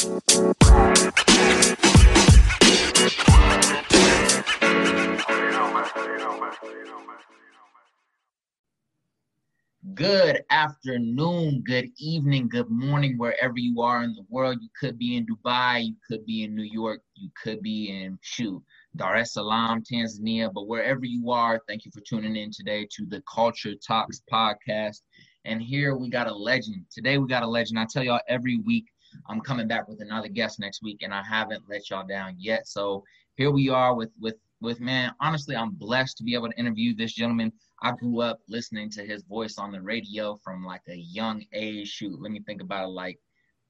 Good afternoon, good evening, good morning, wherever you are in the world. You could be in Dubai, you could be in New York, you could be in shoot, Dar es Salaam, Tanzania, but wherever you are, thank you for tuning in today to the Culture Talks podcast. And here we got a legend. Today we got a legend. I tell y'all every week I'm coming back with another guest next week, and I haven't let y'all down yet. So here we are with with with man. Honestly, I'm blessed to be able to interview this gentleman. I grew up listening to his voice on the radio from like a young age. Shoot, let me think about it. Like,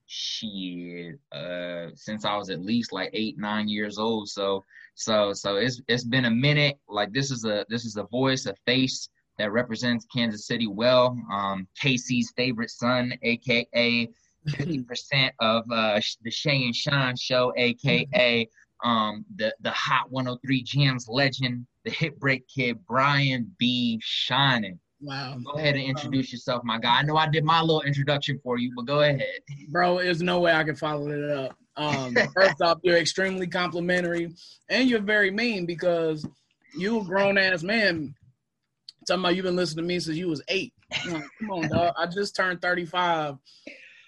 shit, uh, since I was at least like eight, nine years old. So, so, so it's it's been a minute. Like, this is a this is a voice, a face that represents Kansas City well. Um, KC's favorite son, aka 50% of uh, the Shay and Sean show, aka um, the the Hot 103 Jamz legend, the Hit Break Kid, Brian B. Shynin. Wow. Go ahead and introduce yourself, my guy. I know I did my little introduction for you, but go ahead. Bro, there's no way I can follow it up. Um, first off, you're extremely complimentary and you're very mean because you a grown ass man. Talking about you've been listening to me since you was eight. Like, come on, dog. I just turned 35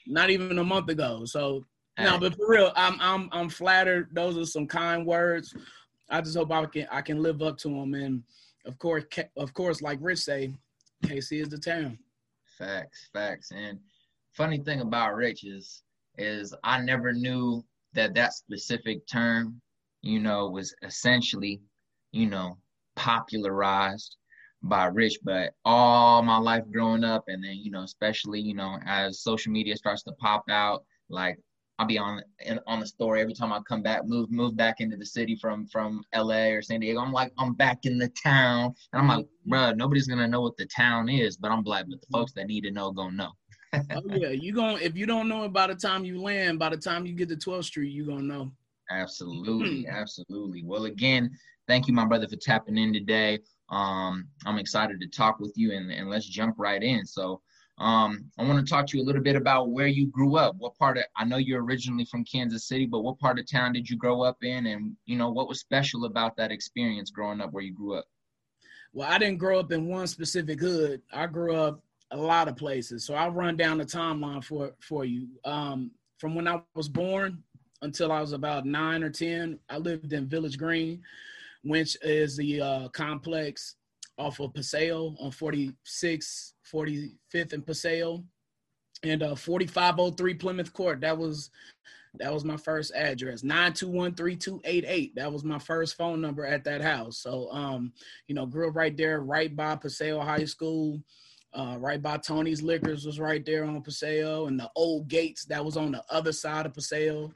not even a month ago. So no, but for real, I'm I'm I'm flattered. Those are some kind words. I just hope I can I can live up to them. And of course, of course, like Rich say, KC is the town. Facts, facts. And funny thing about Rich is is I never knew that that specific term, you know, was essentially, you know, popularized by Rich. But all my life growing up, and then you know, especially you know, as social media starts to pop out, like I'll be on in, on the story every time I come back, move move back into the city from from LA or San Diego. I'm like, I'm back in the town, and I'm like, bro, nobody's gonna know what the town is, but I'm like, but the folks that need to know gonna know. oh yeah, you going if you don't know it by the time you land, by the time you get to 12th Street, you gonna know. Absolutely, hmm. absolutely. Well, again, thank you, my brother, for tapping in today. Um, I'm excited to talk with you, and, and let's jump right in. So, um, I want to talk to you a little bit about where you grew up. What part of I know you're originally from Kansas City, but what part of town did you grow up in, and you know what was special about that experience growing up where you grew up? Well, I didn't grow up in one specific hood. I grew up a lot of places, so I'll run down the timeline for for you. Um, from when I was born until I was about nine or ten, I lived in Village Green, which is the uh, complex off of Paseo on 46, 45th and Paseo, and uh, 4503 Plymouth Court. That was that was my first address. 9213288. That was my first phone number at that house. So um, you know, grew up right there, right by Paseo High School. Uh, right by Tony's Liquors was right there on Paseo, and the old gates that was on the other side of Paseo.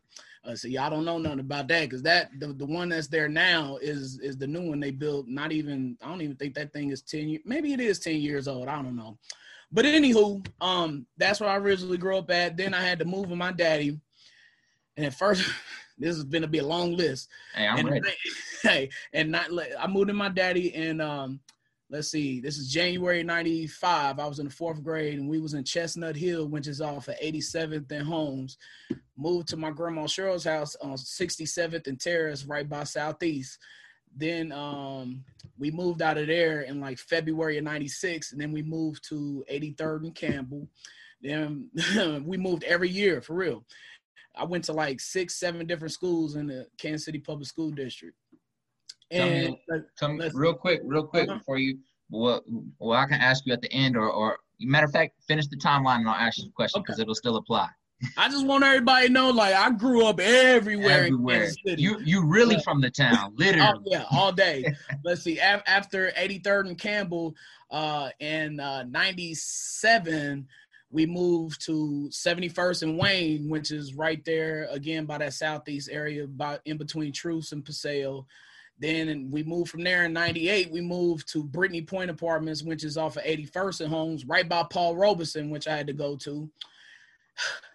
Uh, so y'all don't know nothing about that because that the, the one that's there now is is the new one they built. Not even I don't even think that thing is ten years. Maybe it is ten years old. I don't know. But anywho, um, that's where I originally grew up at. Then I had to move with my daddy, and at first, this is to be a long list. Hey, I'm and, ready. Hey, and not I moved in my daddy in um let's see, this is January 95. I was in the fourth grade and we was in Chestnut Hill, which is off of 87th and Holmes. Moved to my grandma Cheryl's house on 67th and Terrace right by Southeast. Then um, we moved out of there in like February of 96 and then we moved to 83rd and Campbell. Then we moved every year for real. I went to like six, seven different schools in the Kansas City Public School District. Tell And me, tell me real quick, real quick Uh-huh. before you. Well, well, I can ask you at the end, or, or matter of fact, finish the timeline and I'll ask you the question because it'll still apply. I just want everybody to know, like, I grew up everywhere. in Everywhere. You you really Yeah. from the town, literally. Oh, yeah, all day. Let's see. Af- after 83rd and Campbell, uh, in uh, 97, we moved to 71st and Wayne, which is right there again by that southeast area, about in between Troost and Paseo. Then we moved from there in 98. We moved to Brittany Point Apartments, which is off of 81st and Holmes, right by Paul Robeson, which I had to go to.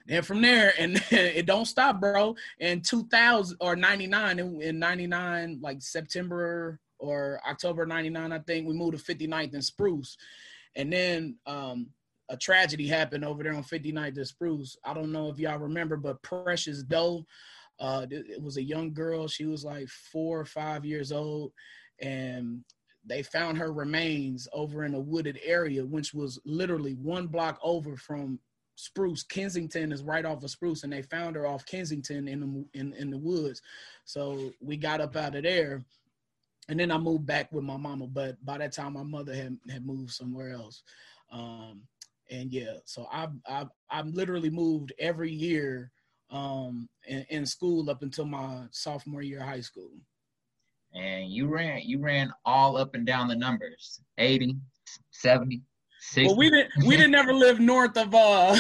And from there, and it don't stop, bro. In 2000 or 99, in, in 99, like September or October 99, I think we moved to 59th and Spruce. And then um, a tragedy happened over there on 59th and Spruce. I don't know if y'all remember, but Precious Doe, uh, it was a young girl. She was like four or five years old, and they found her remains over in a wooded area, which was literally one block over from Spruce. Kensington is right off of Spruce, and they found her off Kensington in the in, in the woods. So we got up out of there, and then I moved back with my mama. But by that time, my mother had had moved somewhere else. Um, and yeah, so I've I've I've literally moved every year um, in, in school up until my sophomore year of high school. And you ran you ran all up and down the numbers 80, 70, 60. Well, we didn't we didn't never live north of uh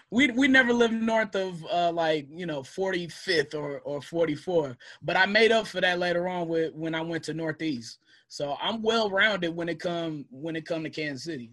we we never lived north of uh like you know 45th or or 44 but I made up for that later on with when I went to Northeast so I'm well rounded when it come when it come to Kansas City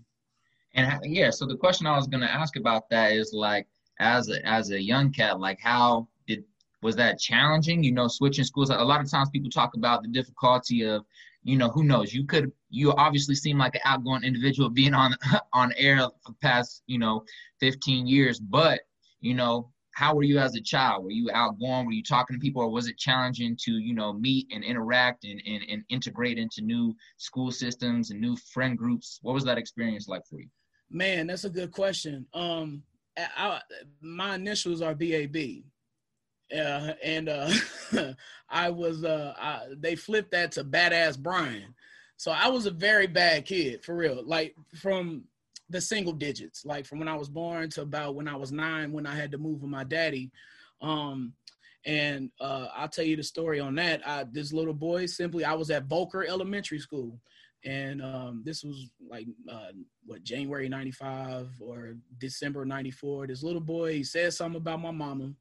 and yeah so the question I was gonna ask about that is like as a as a young cat like how did was that challenging you know switching schools a lot of times people talk about the difficulty of you know, who knows? You could you obviously seem like an outgoing individual being on on air for the past, you know, 15 years, but you know, how were you as a child? Were you outgoing? Were you talking to people or was it challenging to, you know, meet and interact and, and, and integrate into new school systems and new friend groups? What was that experience like for you? Man, that's a good question. Um, I, my initials are BAB uh, and uh, I was uh, I, they flipped that to badass Brian. So I was a very bad kid for real. Like from the single digits, like from when I was born to about when I was nine, when I had to move with my daddy. Um, and uh, I'll tell you the story on that. I, this little boy, simply, I was at Volker Elementary School, and um, this was like uh, what January '95 or December '94. This little boy, he said something about my mama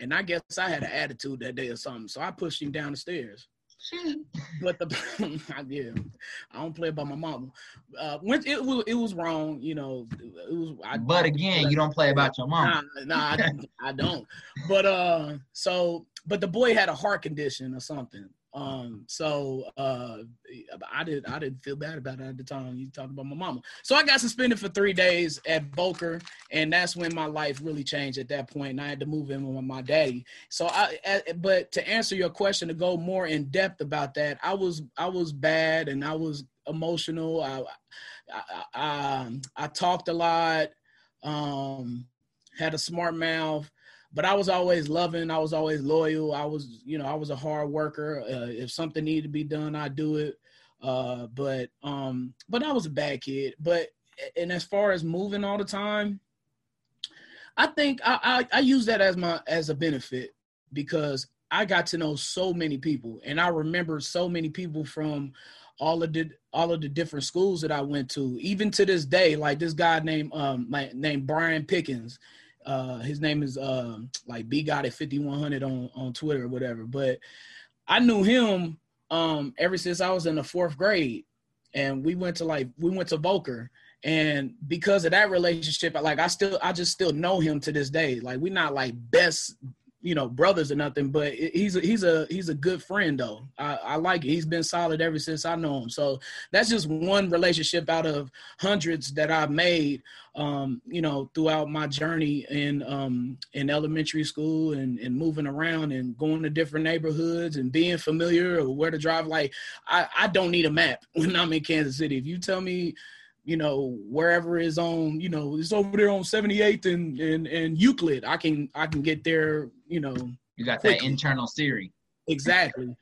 and I guess I had an attitude that day or something. So I pushed him down the stairs. but the yeah, I don't play about my mama. Uh, when it was it was wrong, you know. It was. I, but again, I, you don't play about your mama. Nah, nah I, I don't. But uh, so but the boy had a heart condition or something, um, so uh, I did I didn't feel bad about it at the time. You talked about my mama. So I got suspended for three days at Volker, and that's when my life really changed at that point. And I had to move in with my daddy. So I, but to answer your question, to go more in depth about that, I was I was bad and I was emotional. I I, I, I talked a lot. Um, had a smart mouth but I was always loving. I was always loyal. I was, you know, I was a hard worker. Uh, if something needed to be done, I do it. Uh, but, um, but I was a bad kid. But, and as far as moving all the time, I think I, I, I use that as my as a benefit because I got to know so many people, and I remember so many people from all of the all of the different schools that I went to. Even to this day, like this guy named um my, named Brian Pickens uh, his name is uh, like B got at 5100 on on Twitter or whatever. But I knew him um, ever since I was in the fourth grade, and we went to like we went to Volker, and because of that relationship, like I still I just still know him to this day. Like we're not like best you know brothers or nothing but he's a he's a he's a good friend though. I, I like it. He's been solid ever since i know him. So that's just one relationship out of hundreds that i've made um, you know throughout my journey in um, in elementary school and, and moving around and going to different neighborhoods and being familiar or where to drive. Like i i don't need a map when i'm in kansas city. If you tell me you know, wherever is on, you know, it's over there on 78th and, and, and Euclid. I can, I can get there, you know. You got quickly. that internal Siri. Exactly.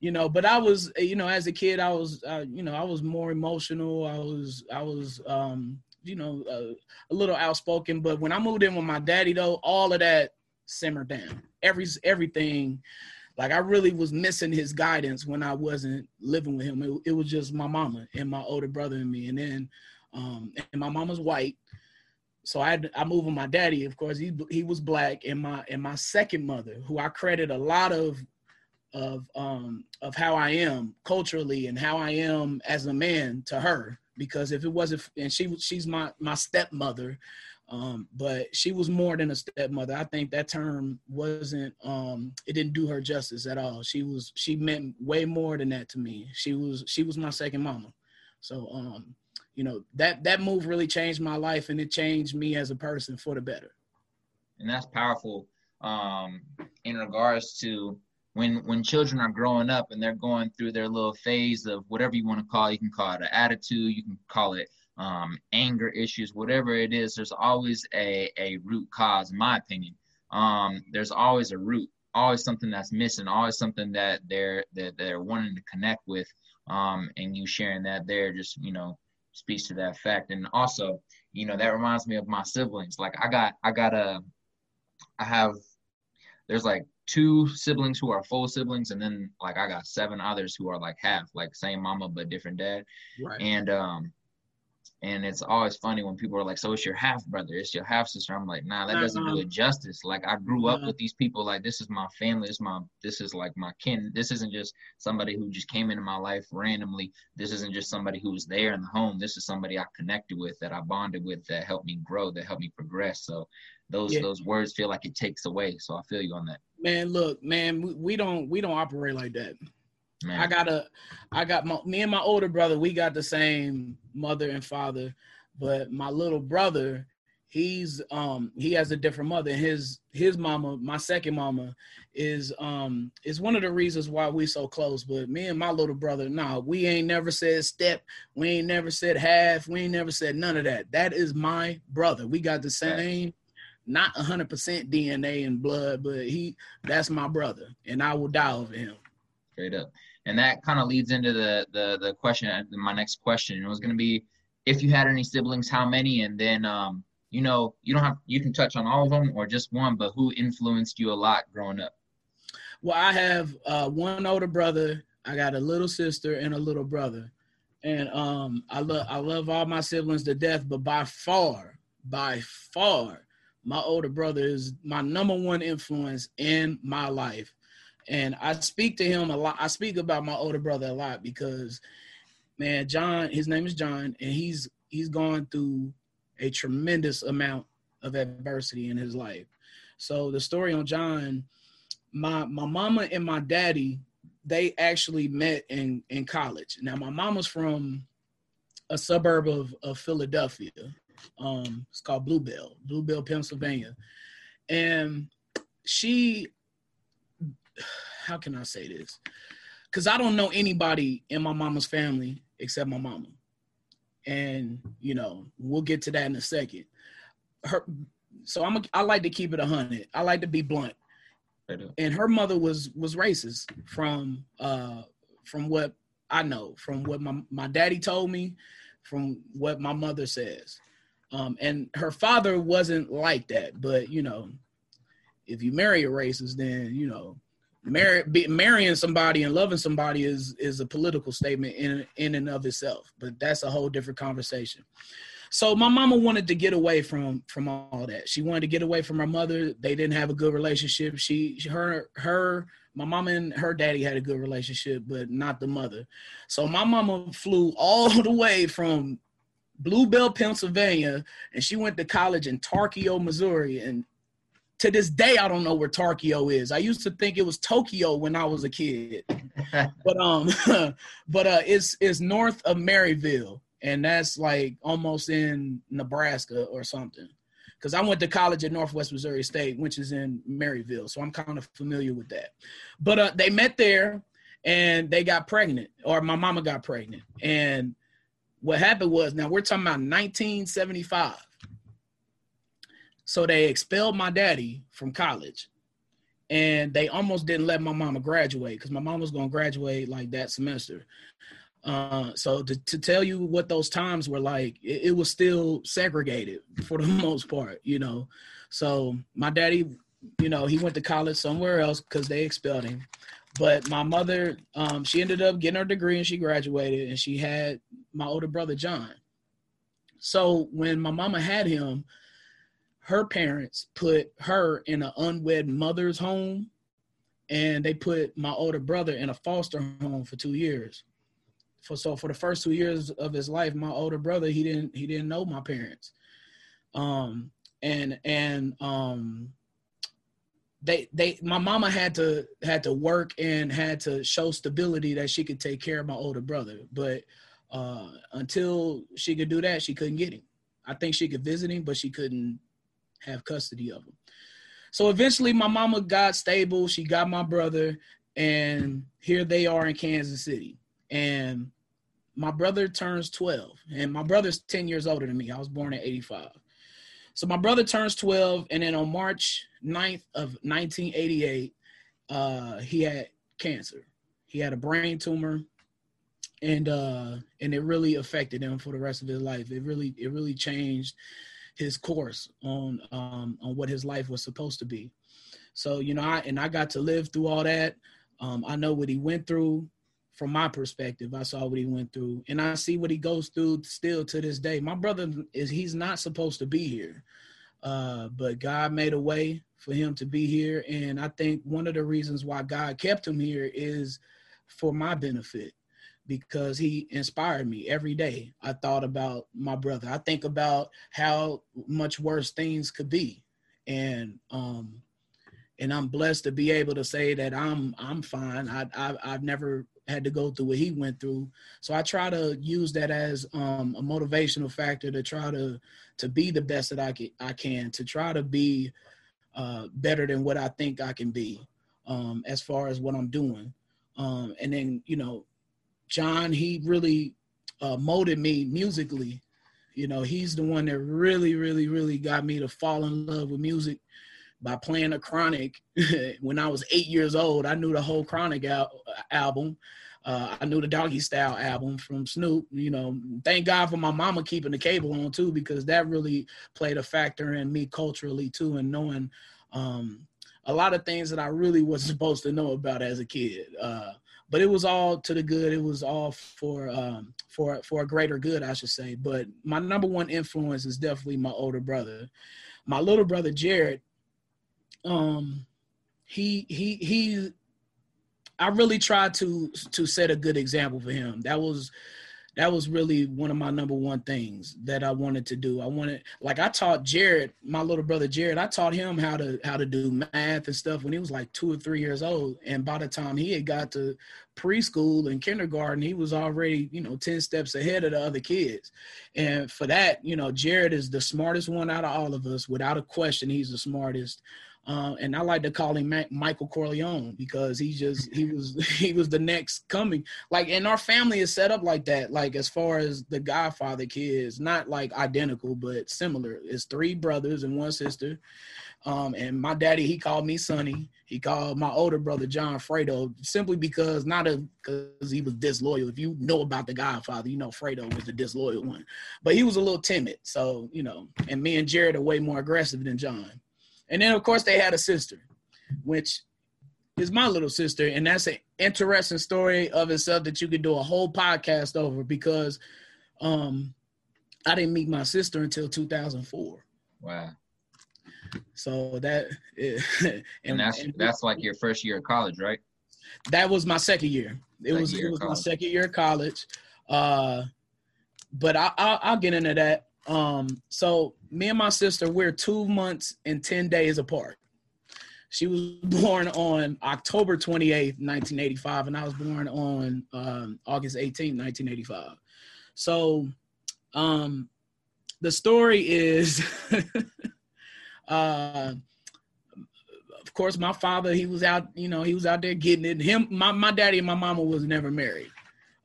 you know, but I was, you know, as a kid, I was, uh, you know, I was more emotional. I was, I was, um, you know, uh, a little outspoken. But when I moved in with my daddy, though, all of that simmered down. Every, everything, like I really was missing his guidance when I wasn't living with him. It, it was just my mama and my older brother and me. And then um, and my mom was white. So I I moved with my daddy. Of course, he he was black, and my and my second mother, who I credit a lot of of um of how I am culturally and how I am as a man to her. Because if it wasn't, and she she's my my stepmother, um, but she was more than a stepmother. I think that term wasn't um, it didn't do her justice at all. She was she meant way more than that to me. She was she was my second mama. So um, you know that that move really changed my life and it changed me as a person for the better. And that's powerful um, in regards to when when children are growing up and they're going through their little phase of whatever you want to call it, you can call it an attitude you can call it um, anger issues whatever it is there's always a, a root cause in my opinion. Um, there's always a root always something that's missing always something that they're that they're wanting to connect with. Um, and you sharing that there just you know speaks to that fact and also you know that reminds me of my siblings. Like i got i got a i have there's like two siblings who are full siblings and then like i got seven others who are like half like same mama but different dad. Right. And um and it's always funny when people are like, "So it's your half brother, it's your half sister." I'm like, "Nah, that doesn't do uh-huh. it justice." Like I grew up with these people. Like this is my family. This is my this is like my kin. This isn't just somebody who just came into my life randomly. This isn't just somebody who was there in the home. This is somebody I connected with, that I bonded with, that helped me grow, that helped me progress. So those yeah. those words feel like it takes away. So I feel you on that. Man, look, man, we don't we don't operate like that. Man. I got a, I got my me and my older brother. We got the same mother and father, but my little brother, he's um he has a different mother. His his mama, my second mama, is um is one of the reasons why we so close. But me and my little brother, nah, we ain't never said step. We ain't never said half. We ain't never said none of that. That is my brother. We got the same not 100% DNA and blood, but he that's my brother, and I will die over him. Straight up. And that kind of leads into the the the question my next question. It was going to be if you had any siblings how many? And then um you know you don't have you can touch on all of them or just one but who influenced you a lot growing up? Well i have uh, one older brother i got a little sister and a little brother. And um i love i love all my siblings to death but by far by far my older brother is my number one influence in my life and I speak to him a lot. I speak about my older brother a lot because, man, John, his name is John, and he's he's gone through a tremendous amount of adversity in his life. So the story on John, my my mama and my daddy, they actually met in in college. Now my mama's from a suburb of of Philadelphia. Um, it's called Blue Bell, Bluebell, Pennsylvania, and she how can I say this? Because I don't know anybody in my mama's family except my mama, and you know we'll get to that in a second. Her, so I'm a, I like to keep it a hundred. I like to be blunt. And her mother was was racist from uh from what I know, from what my my daddy told me, from what my mother says. Um, and her father wasn't like that, but you know, if you marry a racist, then you know Be, marrying somebody and loving somebody is is a political statement in in and of itself, but that's a whole different conversation. So my mama wanted to get away from from all that. She wanted to get away from her mother. They didn't have a good relationship. She her her my mama and her daddy had a good relationship, but not the mother. So my mama flew all the way from Blue Bell, Pennsylvania, and she went to college in Tarkio, Missouri, and to this day I don't know where Tarkio is. I used to think it was Tokyo when I was a kid. but um but uh it's it's north of Maryville and that's like almost in Nebraska or something. Cuz I went to college at Northwest Missouri State, which is in Maryville, so I'm kind of familiar with that. But uh they met there and they got pregnant or my mama got pregnant. And what happened was now we're talking about 1975 so they expelled my daddy from college. And they almost didn't let my mama graduate because my mom was going to graduate like that semester. Uh, so to, to tell you what those times were like, it, it was still segregated for the most part, you know. So my daddy, you know, he went to college somewhere else because they expelled him. But my mother, um, she ended up getting her degree and she graduated, and she had my older brother John. So when my mama had him, her parents put her in an unwed mother's home and they put my older brother in a foster home for two years. For so for the first two years of his life my older brother he didn't he didn't know my parents. Um and and um they they my mama had to had to work and had to show stability that she could take care of my older brother. But uh, until she could do that, she couldn't get him. I think she could visit him, but she couldn't have custody of him. So eventually, my mama got stable. She got my brother, and here they are in Kansas City. And my brother turns 12, and my brother's 10 years older than me. I was born in 85. So my brother turns 12, and then on March 9th of 1988, uh, he had cancer. He had a brain tumor, and uh, and it really affected him for the rest of his life. It really it really changed his course on um, on what his life was supposed to be. So you know, I and I got to live through all that. Um, I know what he went through from my perspective. I saw what he went through, and I see what he goes through still to this day. My brother is he's not supposed to be here, uh, but God made a way for him to be here, and I think one of the reasons why God kept him here is for my benefit because he inspired me every day. I thought about my brother. I think about how much worse things could be. And um and I'm blessed to be able to say that I'm I'm fine. I, I I've never had to go through what he went through. So I try to use that as um, a motivational factor to try to to be the best that I can I can to try to be uh, better than what I think I can be um, as far as what I'm doing. Um, and then you know John, he really uh, molded me musically. You know, he's the one that really, really, really got me to fall in love with music by playing a Chronic. when I was eight years old, I knew the whole Chronic al- album. Uh, I knew the Doggystyle album from Snoop. You know, thank God for my mama keeping the cable on too, because that really played a factor in me culturally too, and knowing um, a lot of things that I really was supposed to know about as a kid. Uh, but it was all to the good. It was all for um, for for a greater good, I should say. But my number one influence is definitely my older brother. My little brother Jared. Um, he he he. I really tried to to set a good example for him. That was that was really one of my number one things that I wanted to do. I wanted like I taught Jared, my little brother Jared, I taught him how to how to do math and stuff when he was like two or three years old. And by the time he had got to preschool and kindergarten, he was already, you know, 10 steps ahead of the other kids. And for that, you know, Jared is the smartest one out of all of us. Without a question, he's the smartest. Uh, and I like to call him Ma- Michael Corleone because he just he was he was the next coming. Like, and our family is set up like that. Like, as far as the Godfather kids, not like identical but similar. It's three brothers and one sister. Um, and my daddy, he called me Sonny. He called my older brother John Fredo simply because not because he was disloyal. If you know about the Godfather, you know Fredo was the disloyal one, but he was a little timid. So you know, and me and Jared are way more aggressive than John. And then, of course, they had a sister, which is my little sister. And that's an interesting story of itself that you could do a whole podcast over because um, I didn't meet my sister until 2004. Wow. So that, and, and that's and, that's like your first year of college, right? That was my second year. It second was year it was my second year of college. Uh, but I, I I'll get into that. Um, so me and my sister, we're two months and 10 days apart. She was born on October 28th, 1985, and I was born on um, August 18th, 1985. So um, the story is, uh, of course, my father, he was out, you know, he was out there getting it. Him, my, my daddy and my mama was never married.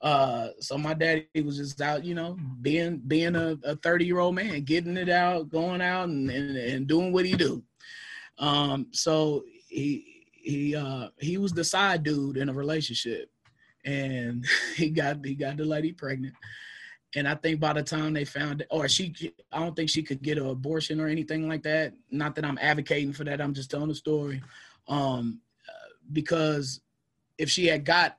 Uh, so my daddy was just out, you know, being being a a 30 year old man, getting it out, going out and, and, and doing what he do. Um, so he he uh he was the side dude in a relationship and he got he got the lady pregnant. And I think by the time they found it, or she, I don't think she could get an abortion or anything like that. Not that I'm advocating for that. I'm just telling the story. Um, because if she had got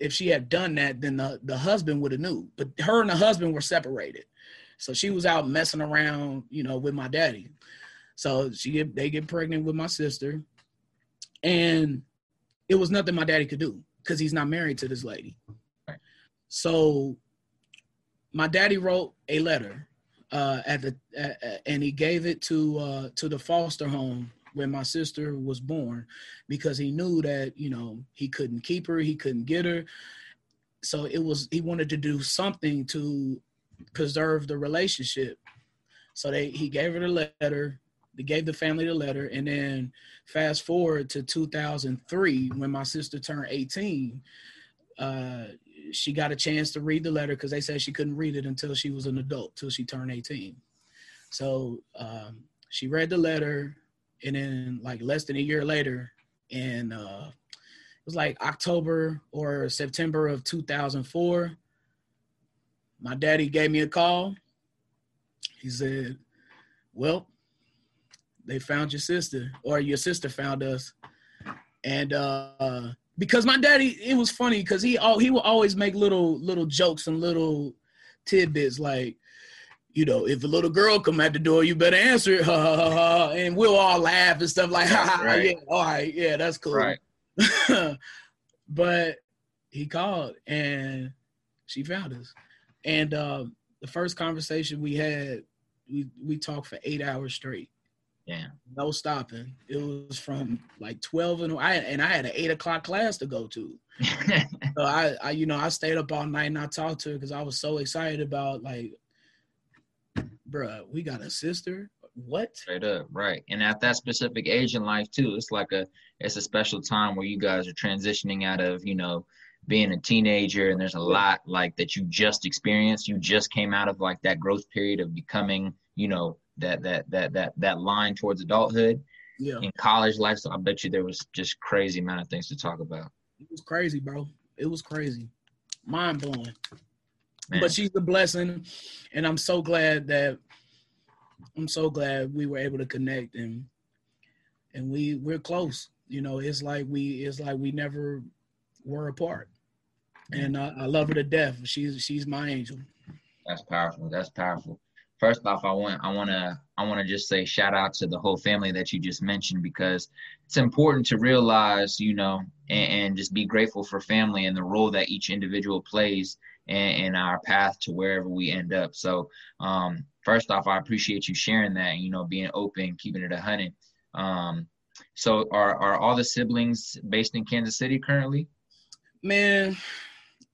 if she had done that, then the, the husband would have knew. But her and the husband were separated. So she was out messing around, you know, with my daddy. So she get they get pregnant with my sister. And it was nothing my daddy could do because he's not married to this lady. So my daddy wrote a letter uh, at the uh, and he gave it to uh, to the foster home when my sister was born because he knew that you know he couldn't keep her he couldn't get her so it was he wanted to do something to preserve the relationship. So they he gave her the letter. They gave the family the letter, and then fast forward to 2003 when my sister turned 18. Uh, she got a chance to read the letter because they said she couldn't read it until she was an adult, till she turned 18. So um, she read the letter, and then like less than a year later, and uh, it was like October or September of 2004. My daddy gave me a call. He said, "Well, they found your sister, or your sister found us." And uh, because my daddy, it was funny because he oh he would always make little little jokes and little tidbits like, you know, if a little girl come at the door, you better answer it, and we'll all laugh and stuff like, ha, ha, right. yeah, all right, yeah, that's cool. Right. but he called and she found us. And uh, the first conversation we had, we we talked for eight hours straight. Yeah. No stopping. It was from like twelve and I and I had an eight o'clock class to go to. so I, I, you know, I stayed up all night and I talked to her because I was so excited about like, bruh, we got a sister what? Straight up, right. And at that specific age in life too, it's like a it's a special time where you guys are transitioning out of, you know, being a teenager and there's a lot like that you just experienced. You just came out of like that growth period of becoming, you know, that that that that that line towards adulthood. Yeah. In college life, so I bet you there was just crazy amount of things to talk about. It was crazy, bro. It was crazy. Mind blowing. But she's a blessing. And I'm so glad that I'm so glad we were able to connect and and we we're close. You know, it's like we it's like we never were apart. And I, I love her to death. She's she's my angel. That's powerful. That's powerful. First off, I want I want to I want to just say shout out to the whole family that you just mentioned because it's important to realize, you know, and, and just be grateful for family and the role that each individual plays in, in our path to wherever we end up. So, um, first off, I appreciate you sharing that, you know, being open, keeping it a hundred. Um, so are, are all the siblings based in Kansas City currently? Man,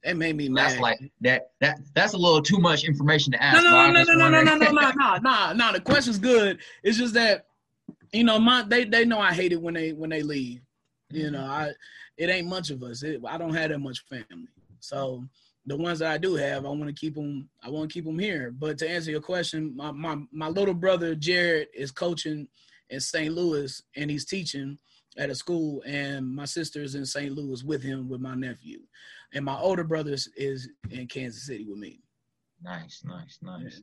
that made me mad. That's like that that that's a little too much information to ask. No, no, no, no, no, no, no, no, no, no, no, no. The question's good. It's just that, you know, my they they know I hate it when they when they leave. You mm-hmm. know, I it ain't much of us. It, I don't have that much family. So the ones that I do have, I want to keep them. I want to keep them here. But to answer your question, my my my little brother Jared is coaching in St. Louis and he's teaching at a school, and my sister is in St. Louis with him with my nephew, and my older brother is in Kansas City with me. Nice, nice, nice.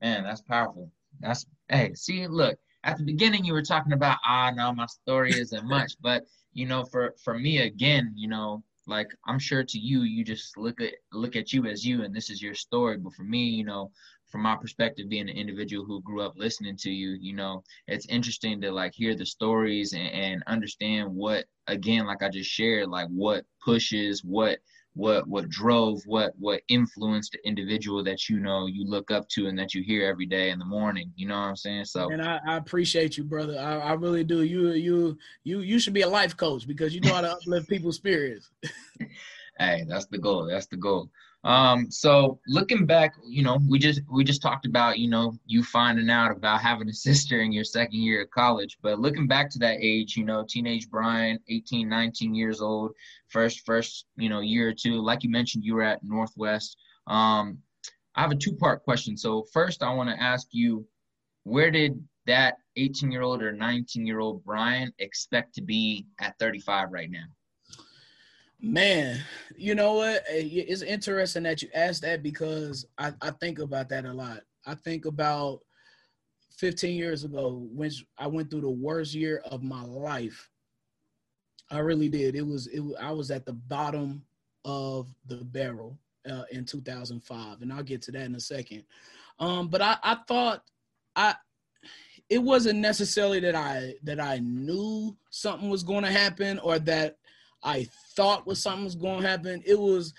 Man, that's powerful. That's hey, see, look. At the beginning, you were talking about ah, no, my story isn't much, but you know, for for me again, you know, like i'm sure to you you just look at look at you as you and this is your story. But for me you know from my perspective being an individual who grew up listening to you you know it's interesting to like hear the stories and, and understand what again like i just shared like what pushes what what what drove what what influenced the individual that you know you look up to and that you hear every day in the morning you know what i'm saying? So and i, I appreciate you brother. I, I really do. You you you you should be a life coach because you know how to uplift people's spirits. Hey that's the goal that's the goal um, so looking back, you know, we just we just talked about, you know, you finding out about having a sister in your second year of college. But looking back to that age, you know, teenage Brian, 18, 19 years old, first first, you know, year or two. Like you mentioned, you were at Northwest. Um, I have a two-part question. So first I want to ask you, where did that 18 year old or 19 year old Brian expect to be at 35 right now? Man, you know what? It's interesting that you asked that because I, I think about that a lot. I think about 15 years ago when I went through the worst year of my life. I really did. It was it. I was at the bottom of the barrel uh, in 2005, and I'll get to that in a second. Um, but I, I thought I it wasn't necessarily that I that I knew something was going to happen or that I thought was something was going to happen. It was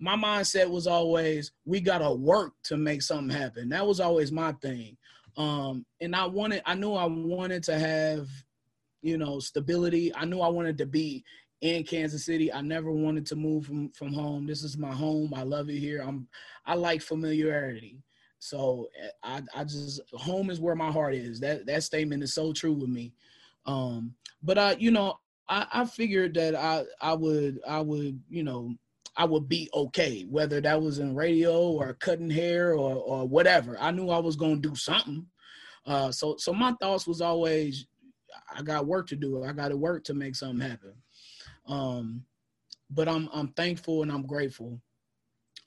my mindset was always we got to work to make something happen. That was always my thing. Um, and I wanted, I knew I wanted to have, you know, stability. I knew I wanted to be in Kansas City. I never wanted to move from from home. This is my home. I love it here. I'm I like familiarity. So eh, I I just home is where my heart is. That that statement is so true with me. Um, but I you know I I figured that I I would I would you know I would be okay, whether that was in radio or cutting hair or or whatever. I knew I was gonna do something. Uh, so so my thoughts was always, I got work to do. I got to work to make something happen. Um, but I'm I'm thankful and I'm grateful.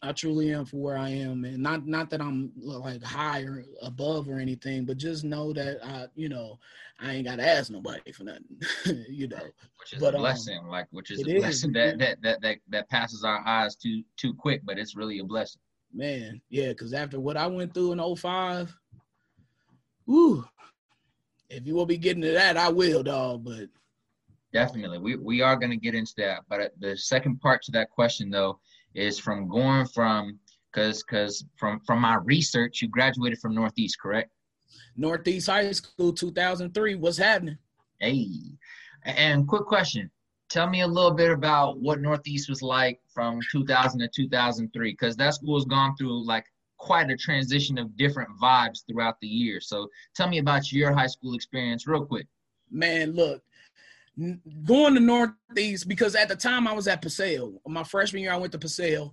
I truly am for where I am, and not not that I'm like higher above or anything, but just know that I, you know, I ain't got to ask nobody for nothing, you know. Which is but, a um, blessing, um, like which is a is, blessing that, that that that that passes our eyes too too quick, but it's really a blessing. Man, yeah, because after what I went through in 05, whoo, if you will be getting to that, I will, dog. But definitely, we we are gonna get into that. But uh, the second part to that question, though, is from going from because because from from my research, you graduated from Northeast, correct? Northeast High School, 2003. What's happening? Hey, and quick question. Tell me a little bit about what Northeast was like from 2000 to 2003, because that school has gone through like quite a transition of different vibes throughout the year. So tell me about your high school experience real quick. Man, look, going to Northeast because at the time I was at Paseo. My freshman year, I went to Paseo,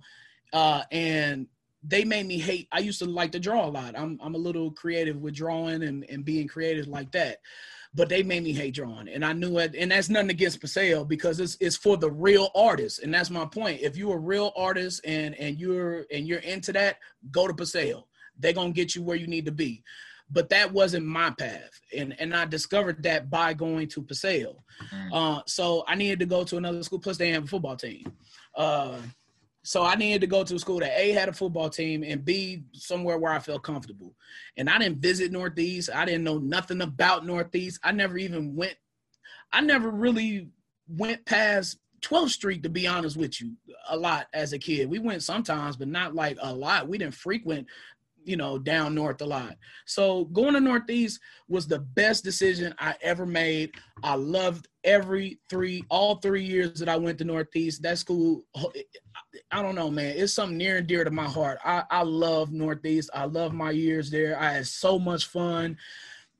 uh, and they made me hate. I used to like to draw a lot. I'm I'm a little creative with drawing and and being creative like that but they made me hate drawing. And I knew it, and that's nothing against Paseo because it's it's for the real artists. And that's my point. If you're a real artist and and you're and you're into that, go to Paseo. They're gonna get you where you need to be. But that wasn't my path. And and I discovered that by going to Paseo. Mm. Uh, so I needed to go to another school, plus they have a football team. Uh, so I needed to go to a school that A had a football team and B somewhere where I felt comfortable. And I didn't visit Northeast. I didn't know nothing about Northeast. I never even went I never really went past 12th Street to be honest with you a lot as a kid. We went sometimes but not like a lot. We didn't frequent you know, down north a lot. So going to Northeast was the best decision I ever made. I loved every three, all three years that I went to Northeast. That school, I don't know, man. It's something near and dear to my heart. I, I love Northeast. I love my years there. I had so much fun.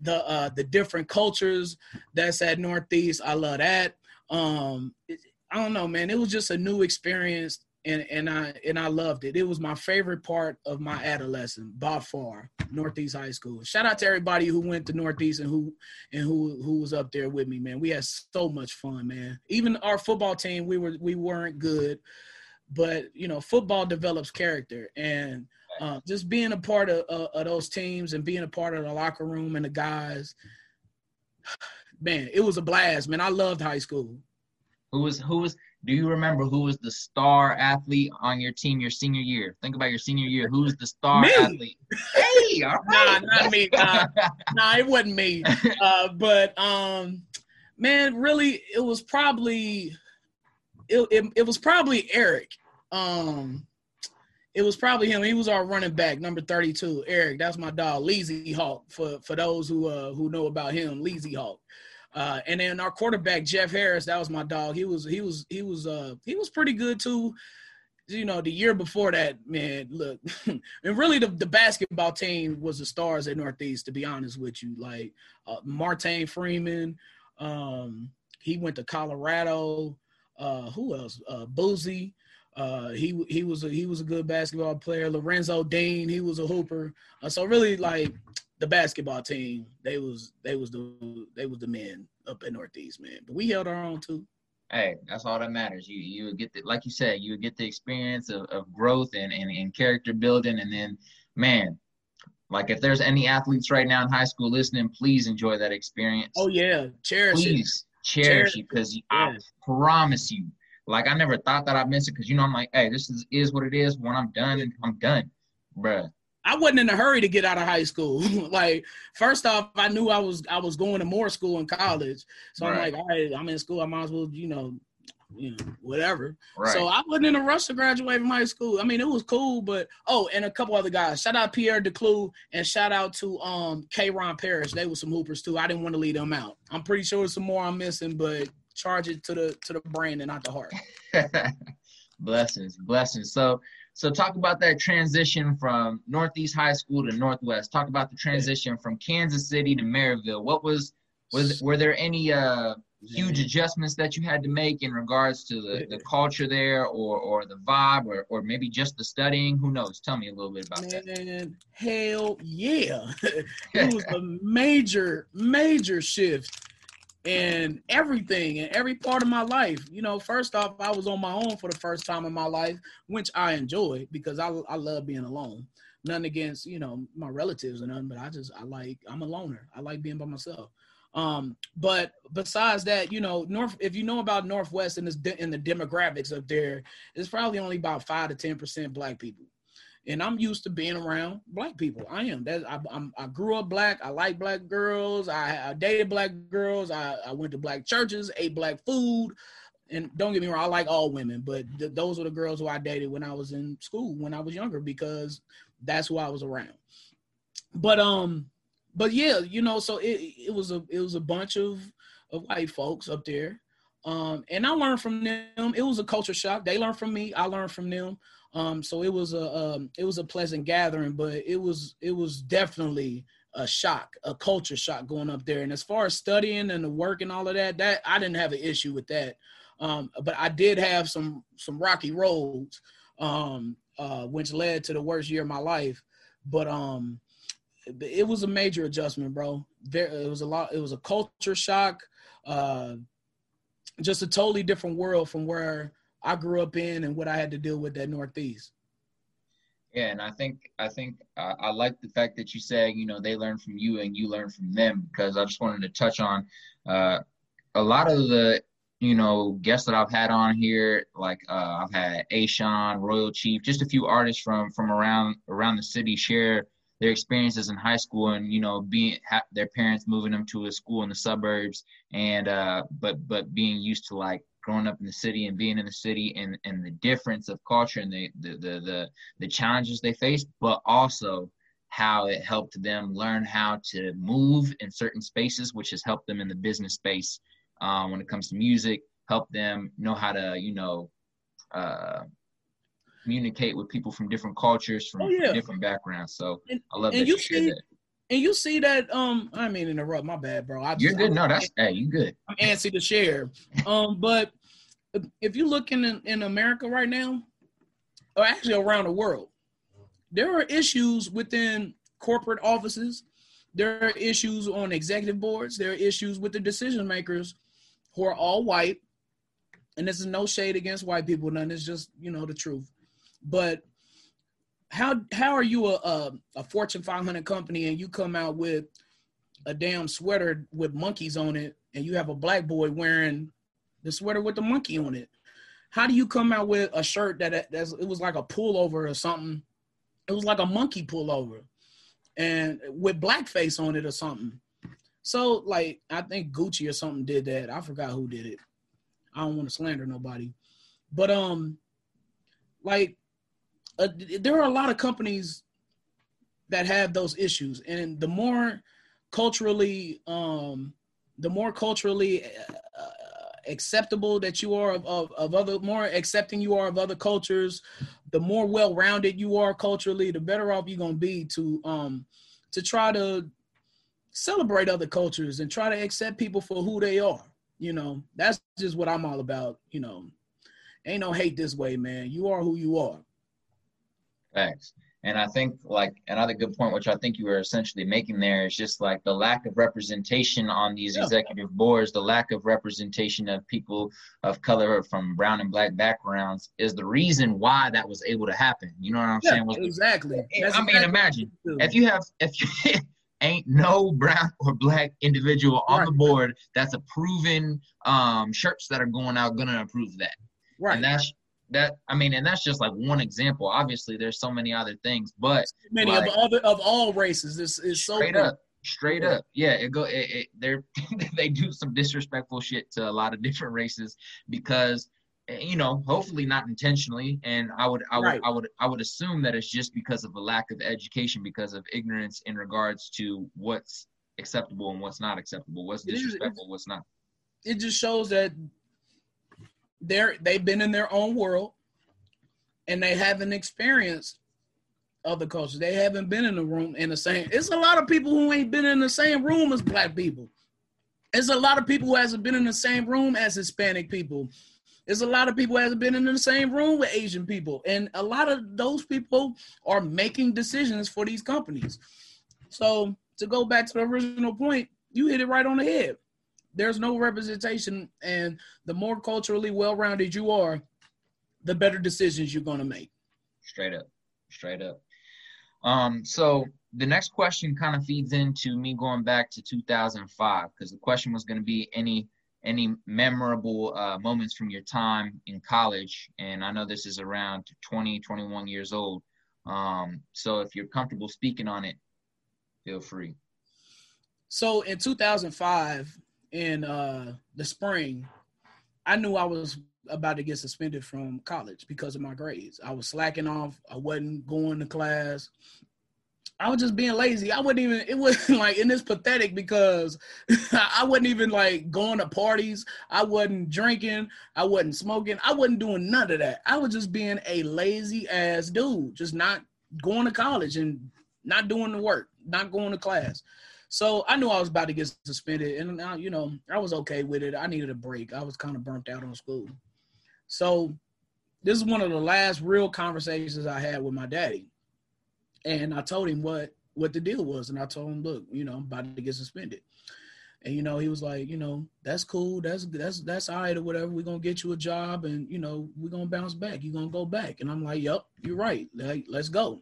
The uh, the different cultures that's at Northeast, I love that. Um, I don't know, man. It was just a new experience and and I and I loved it. It was my favorite part of my adolescence by far. Northeast High School. Shout out to everybody who went to Northeast and who and who who was up there with me, man. We had so much fun, man. Even our football team, we were we weren't good, but you know, football develops character and. Uh, just being a part of, uh, of those teams and being a part of the locker room and the guys, man, it was a blast, man. I loved high school. Who was who was do you remember who was the star athlete on your team your senior year? Think about your senior year. Who was the star me. athlete? Hey, all right. nah, not me. Nah, nah, it wasn't me. Uh, but um, man, really, it was probably it, it, it was probably Eric. Um, it was probably him. He was our running back, number 32. Eric, that's my dog, Lazy Hawk. For for those who uh who know about him, Lazy Hawk. Uh, and then our quarterback Jeff Harris, that was my dog. He was he was he was uh he was pretty good too. You know, the year before that, man, look, and really the, the basketball team was the stars at Northeast, to be honest with you. Like uh, Martain Freeman, um, he went to Colorado. Uh, who else? Uh, Boozy. Uh, he he was a, he was a good basketball player. Lorenzo Dean, he was a hooper. Uh, so really, like the basketball team, they was they was the they was the men up in Northeast, man. But we held our own too. Hey, that's all that matters. You you get the like you said, you would get the experience of, of growth and, and, and character building, and then man, like if there's any athletes right now in high school listening, please enjoy that experience. Oh yeah, cherish please it. cherish, it because. I promise you, like I never thought that I'd miss it because you know I'm like, hey, this is is what it is. When I'm done, and I'm done, bruh. I wasn't in a hurry to get out of high school. like, first off, I knew I was I was going to more school in college. So right. I'm like, all right, I'm in school. I might as well, you know, you know, whatever. Right. So I wasn't in a rush to graduate from high school. I mean, it was cool, but oh, and a couple other guys. Shout out Pierre Declue and shout out to um K. Ron Parrish. They were some hoopers too. I didn't want to leave them out. I'm pretty sure there's some more I'm missing, but charge it to the to the brain and not the heart. blessings, blessings. So so talk about that transition from Northeast High School to Northwest. Talk about the transition from Kansas City to Maryville. What was was were there any uh huge adjustments that you had to make in regards to the, the culture there or or the vibe or, or maybe just the studying? Who knows? Tell me a little bit about Man, that hell yeah. It was a major major shift in everything and every part of my life. You know first off i was on my own for the first time in my life which i enjoy because i, I love being alone. Nothing against you know my relatives or nothing but i just i like i'm a loner. I like being by myself. Um, but besides that, you know, North, if you know about Northwest and the, in the demographics up there, it's probably only about five to 10% black people. And I'm used to being around black people. I am. That I, I'm, I grew up black. I like black girls. I, I dated black girls. I, I went to black churches, ate black food. And don't get me wrong, I like all women, but th- those were the girls who I dated when I was in school, when I was younger, because that's who I was around. But um, but yeah, you know, so it, it was a it was a bunch of of white folks up there. Um, and I learned from them. It was a culture shock. They learned from me. I learned from them. Um, so it was a um, it was a pleasant gathering, but it was it was definitely a shock, a culture shock going up there. And as far as studying and the work and all of that, that I didn't have an issue with that. Um, but I did have some some rocky roads, um, uh, which led to the worst year of my life. But um, it was a major adjustment, bro. There, it was a lot. It was a culture shock. Uh, just a totally different world from where I grew up in and what I had to deal with that Northeast. Yeah, and I think I think uh, I like the fact that you said you know they learn from you and you learn from them because I just wanted to touch on uh, a lot of the you know guests that I've had on here. Like uh, I've had Ashawn, Royal Chief, just a few artists from from around around the city share their experiences in high school and you know being ha- their parents moving them to a school in the suburbs and uh but but being used to like growing up in the city and being in the city and and the difference of culture and the the the the, the challenges they face but also how it helped them learn how to move in certain spaces which has helped them in the business space um, when it comes to music help them know how to you know uh, communicate with people from different cultures, from, oh, yeah. from different backgrounds. So and, I love that you, you see, that. And you see that um I mean interrupt, my bad, bro. I You're good. No, that's hey, you good. I'm antsy to share. Um, but if you look in in America right now, or actually around the world, there are issues within corporate offices. There are issues on executive boards. There are issues with the decision makers who are all white. And this is no shade against white people, none. It's just, you know, the truth. But how how are you a, a, a Fortune 500 company and you come out with a damn sweater with monkeys on it and you have a black boy wearing the sweater with the monkey on it? How do you come out with a shirt that that's, it was like a pullover or something? It was like a monkey pullover and with blackface on it or something. So like I think Gucci or something did that. I forgot who did it. I don't want to slander nobody. But um like uh, there are a lot of companies that have those issues, and the more culturally, um, the more culturally uh, acceptable that you are of, of, of other, more accepting you are of other cultures, the more well-rounded you are culturally, the better off you're gonna be to um to try to celebrate other cultures and try to accept people for who they are. You know, that's just what I'm all about. You know, ain't no hate this way, man. You are who you are. Facts. And I think like another good point, which I think you were essentially making there, is just like the lack of representation on these yeah. executive boards, the lack of representation of people of color from brown and black backgrounds is the reason why that was able to happen. You know what I'm yeah, saying? Was exactly. I mean, imagine if you have if you ain't no brown or black individual on right. the board that's approving um, shirts that are going out gonna approve that. Right. And that's that I mean, and that's just like one example. Obviously, there's so many other things, but many like, of other of all races. This is so straight up, straight yeah. up. Yeah, it go. It, it, they're they do some disrespectful shit to a lot of different races because eh, you know, hopefully not intentionally. And I would, I would, right. I would, I would assume that it's just because of a lack of education, because of ignorance in regards to what's acceptable and what's not acceptable, what's disrespectful, what's not. it just shows that they're they've been in their own world and they haven't experienced other cultures. They haven't been in the room in the same. It's a lot of people who ain't been in the same room as black people. It's a lot of people who hasn't been in the same room as Hispanic people. There's a lot of people who hasn't been in the same room with Asian people, and a lot of those people are making decisions for these companies. So to go back to the original point, you hit it right on the head. There's no representation, and the more culturally well-rounded you are, the better decisions you're going to make. Straight up, straight up. Um, so the next question kind of feeds into me going back to 2005 because the question was going to be any any memorable uh, moments from your time in college and i know this is around 20 21 years old um, so if you're comfortable speaking on it feel free so in 2005 in uh, the spring i knew i was about to get suspended from college because of my grades i was slacking off i wasn't going to class I was just being lazy. I wouldn't even. It was like, and it's pathetic because I wasn't even like going to parties. I wasn't drinking. I wasn't smoking. I wasn't doing none of that. I was just being a lazy ass dude, just not going to college and not doing the work, not going to class. So I knew I was about to get suspended, and uh, you know I was okay with it. I needed a break. I was kind of burnt out on school. So this is one of the last real conversations I had with my daddy and I told him what what the deal was, and I told him, look, you know, I'm about to get suspended. And you know, he was like, you know, that's cool, that's that's that's all right or whatever. We're gonna get you a job, and you know, we're gonna bounce back. You're gonna go back. And I'm like, yep, you're right. Like, let's go.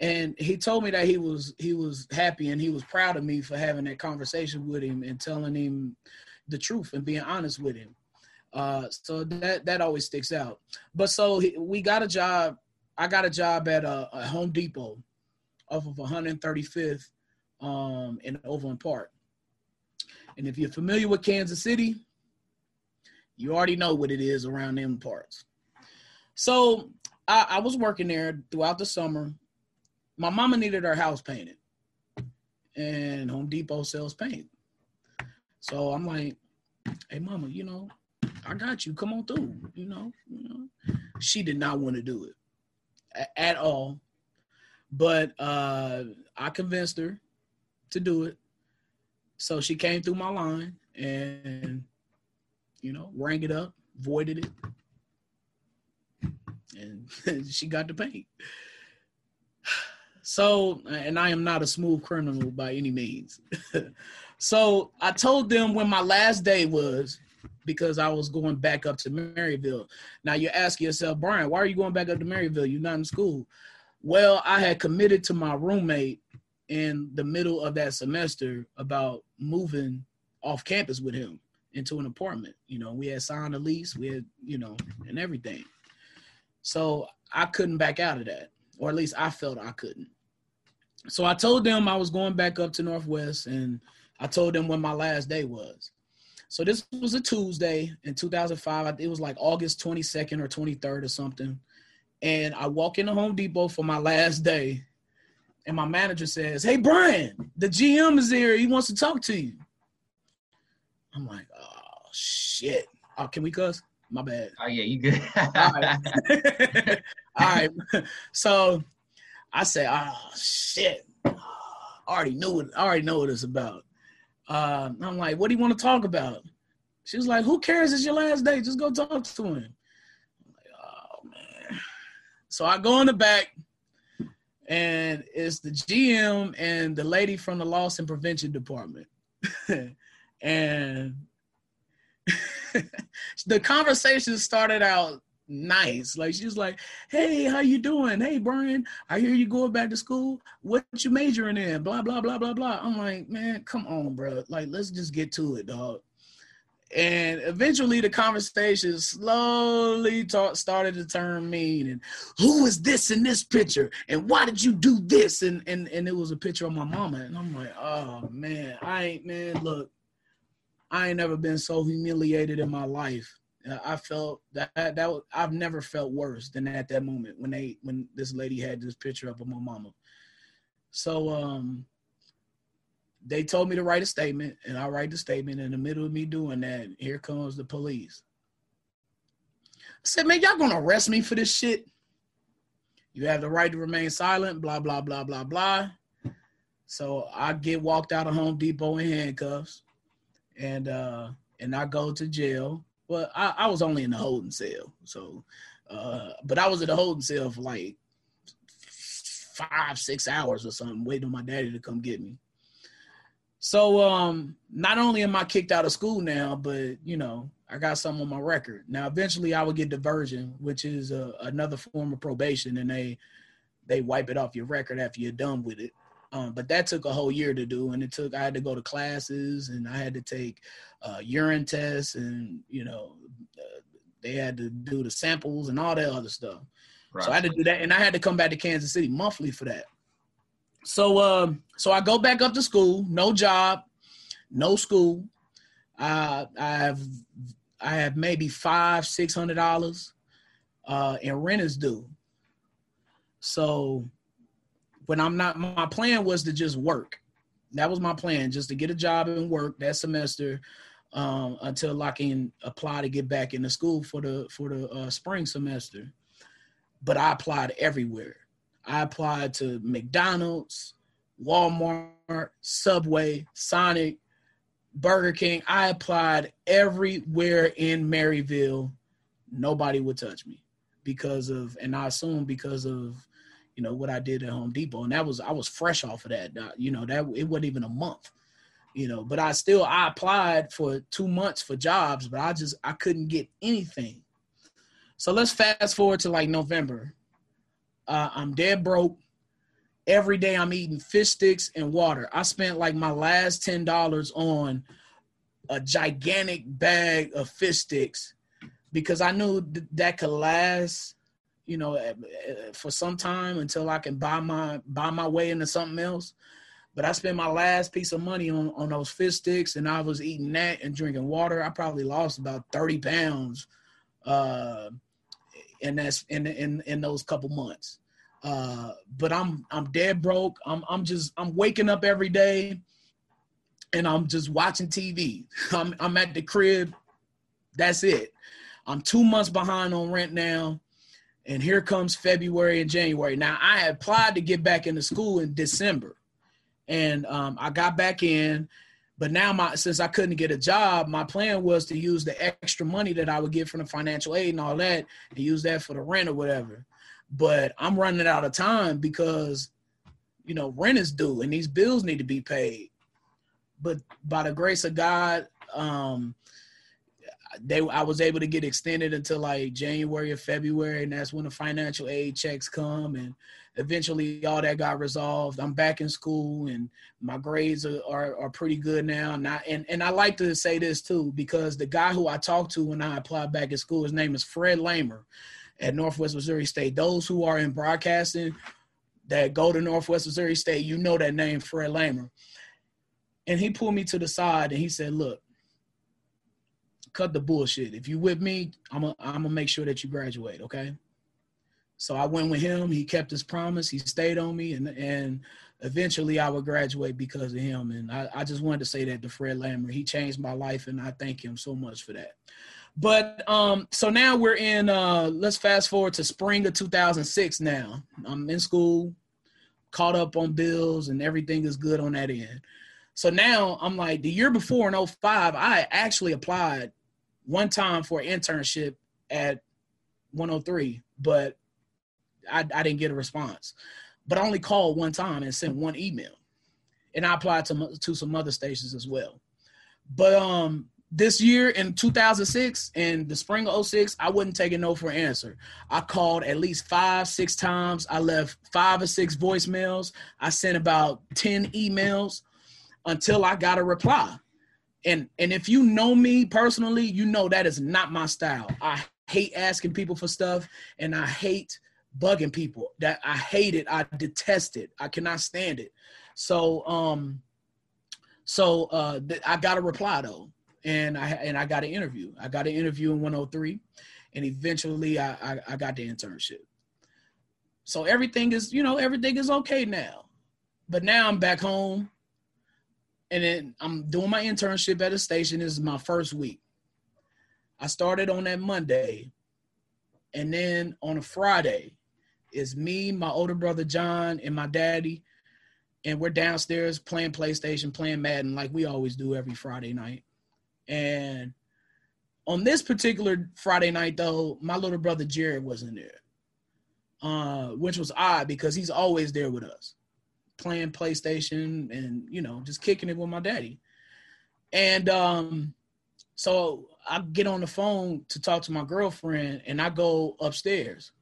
And he told me that he was he was happy and he was proud of me for having that conversation with him and telling him the truth and being honest with him. Uh, so that that always sticks out. But so he, we got a job I got a job at a, a Home Depot off of 135th um, in Overland Park. And if you're familiar with Kansas City, you already know what it is around them parts. So I, I was working there throughout the summer. My mama needed her house painted, and Home Depot sells paint. So I'm like, "Hey, mama, you know, I got you. Come on through." You know, you know. She did not want to do it at all. But uh, I convinced her to do it. So she came through my line and, you know, rang it up, voided it, and she got the paint. So, and I am not a smooth criminal by any means. so I told them when my last day was, because I was going back up to Maryville. Now you ask yourself, Brian, why are you going back up to Maryville? You're not in school. Well, I had committed to my roommate in the middle of that semester about moving off campus with him into an apartment. You know, we had signed a lease, we had, you know, and everything. So I couldn't back out of that, or at least I felt I couldn't. So I told them I was going back up to Northwest, and I told them when my last day was. So this was a Tuesday in 2005. It was like August 22nd or 23rd or something. And I walk into Home Depot for my last day. And my manager says, Hey, Brian, the GM is here. He wants to talk to you. I'm like, Oh, shit. Oh, can we cuss? My bad. Oh, yeah, you good. All right. All right. So I say, Oh, shit. I already knew it. I already know what it's about. Uh, I'm like, what do you want to talk about? She was like, who cares? It's your last day. Just go talk to him. I'm like, oh man. So I go in the back, and it's the GM and the lady from the loss and prevention department. and the conversation started out nice. Like she's like, "Hey, how you doing? Hey, Brian, I hear you going back to school. What you majoring in? Blah blah blah blah blah." I'm like, "Man, come on, bro. Like, let's just get to it, dog." And eventually, the conversation slowly ta- started to turn mean. And who is this in this picture? And why did you do this? And and and it was a picture of my mama. And I'm like, oh man, I ain't man. Look, I ain't never been so humiliated in my life I felt that that I've never felt worse than at that moment when they when this lady had this picture up of my mama. So um they told me to write a statement, and I write the statement. In the middle of me doing that, here comes the police. I said, man, y'all gonna arrest me for this shit? You have the right to remain silent, blah, blah, blah, blah, blah. So I get walked out of Home Depot in handcuffs and uh and I go to jail. Well, I, I was only in the holding cell. So uh but I was in the holding cell for like five, six hours or something, waiting on my daddy to come get me. So um not only am I kicked out of school now, but you know, I got some on my record. Now, eventually, I would get diversion, which is uh, another form of probation, and they they wipe it off your record after you're done with it. Um, but that took a whole year to do, and it took I had to go to classes, and I had to take uh, urine tests, and you know, uh, they had to do the samples and all that other stuff. Right. So I had to do that, and I had to come back to Kansas City monthly for that. So, um, so I go back up to school, no job, no school. Uh, I have I have maybe five, six hundred dollars uh in rent is due. So when I'm not my plan was to just work. That was my plan, just to get a job and work that semester um, until I can apply to get back into school for the for the uh, spring semester. But I applied everywhere. I applied to McDonald's, Walmart, Subway, Sonic, Burger King. I applied everywhere in Maryville. Nobody would touch me because of, and I assume because of, you know, what I did at Home Depot. And that was, I was fresh off of that. You know, that it wasn't even a month, you know, but I still, I applied for two months for jobs, but I just, I couldn't get anything. So let's fast forward to like November. Uh, I'm dead broke every day I'm eating fish sticks and water. I spent like my last ten dollars on a gigantic bag of fish sticks because I knew th- that could last, you know, eh, eh, for some time until I can buy my buy my way into something else. But I spent my last piece of money on on those fish sticks, and I was eating that and drinking water. I probably lost about thirty pounds, uh, and that's in in in those couple months. Uh, but I'm I'm dead broke. I'm I'm just I'm waking up every day and I'm just watching TV. I'm I'm at the crib. That's it. I'm two months behind on rent now. And here comes February and January. Now I applied to get back into school in December. And um, I got back in, but now my since I couldn't get a job, my plan was to use the extra money that I would get from the financial aid and all that and use that for the rent or whatever but I'm running out of time because you know rent is due and these bills need to be paid. But by the grace of God, um, they I was able to get extended until like January or February, and that's when the financial aid checks come, and eventually all that got resolved. I'm back in school, and my grades are are, are pretty good now. And I and, and I like to say this too because the guy who I talked to when I applied back in school, his name is Fred Lamer at Northwest Missouri State. Those who are in broadcasting that go to Northwest Missouri State, you know that name, Fred Lamer. And he pulled me to the side and he said, Look, cut the bullshit. If you with me, I'm gonna I'm gonna make sure that you graduate, okay? So I went with him. He kept his promise. He stayed on me, and and eventually I would graduate because of him. And I, I just wanted to say that to Fred Lamer. He changed my life, and I thank him so much for that. But um, so now we're in. Uh, let's fast forward to spring of 2006. Now I'm in school, caught up on bills, and everything is good on that end. So now I'm like, the year before in 05, I actually applied one time for an internship at 103, but I, I didn't get a response. But I only called one time and sent one email, and I applied to to some other stations as well. But um, this year in 2006 in the spring of 06 i wouldn't take a no for an answer. I called at least five six times. I left five or six voicemails. I sent about 10 emails until i got a reply and and if you know me personally you know that is not my style i hate asking people for stuff and i hate bugging people that i hate it i detest it i cannot stand it so um so uh th- i got a reply though and I and I got an interview. I got an interview in 103, and eventually I, I, I got the internship. So everything is you know everything is okay now, but now I'm back home. And then I'm doing my internship at a station. This is my first week. I started on that Monday, and then on a Friday, it's me, my older brother John, and my daddy, and we're downstairs playing PlayStation, playing Madden like we always do every Friday night. And on this particular Friday night, though, my little brother Jared wasn't there, uh, which was odd because he's always there with us playing PlayStation and you know just kicking it with my daddy. And um, so I get on the phone to talk to my girlfriend, and I go upstairs.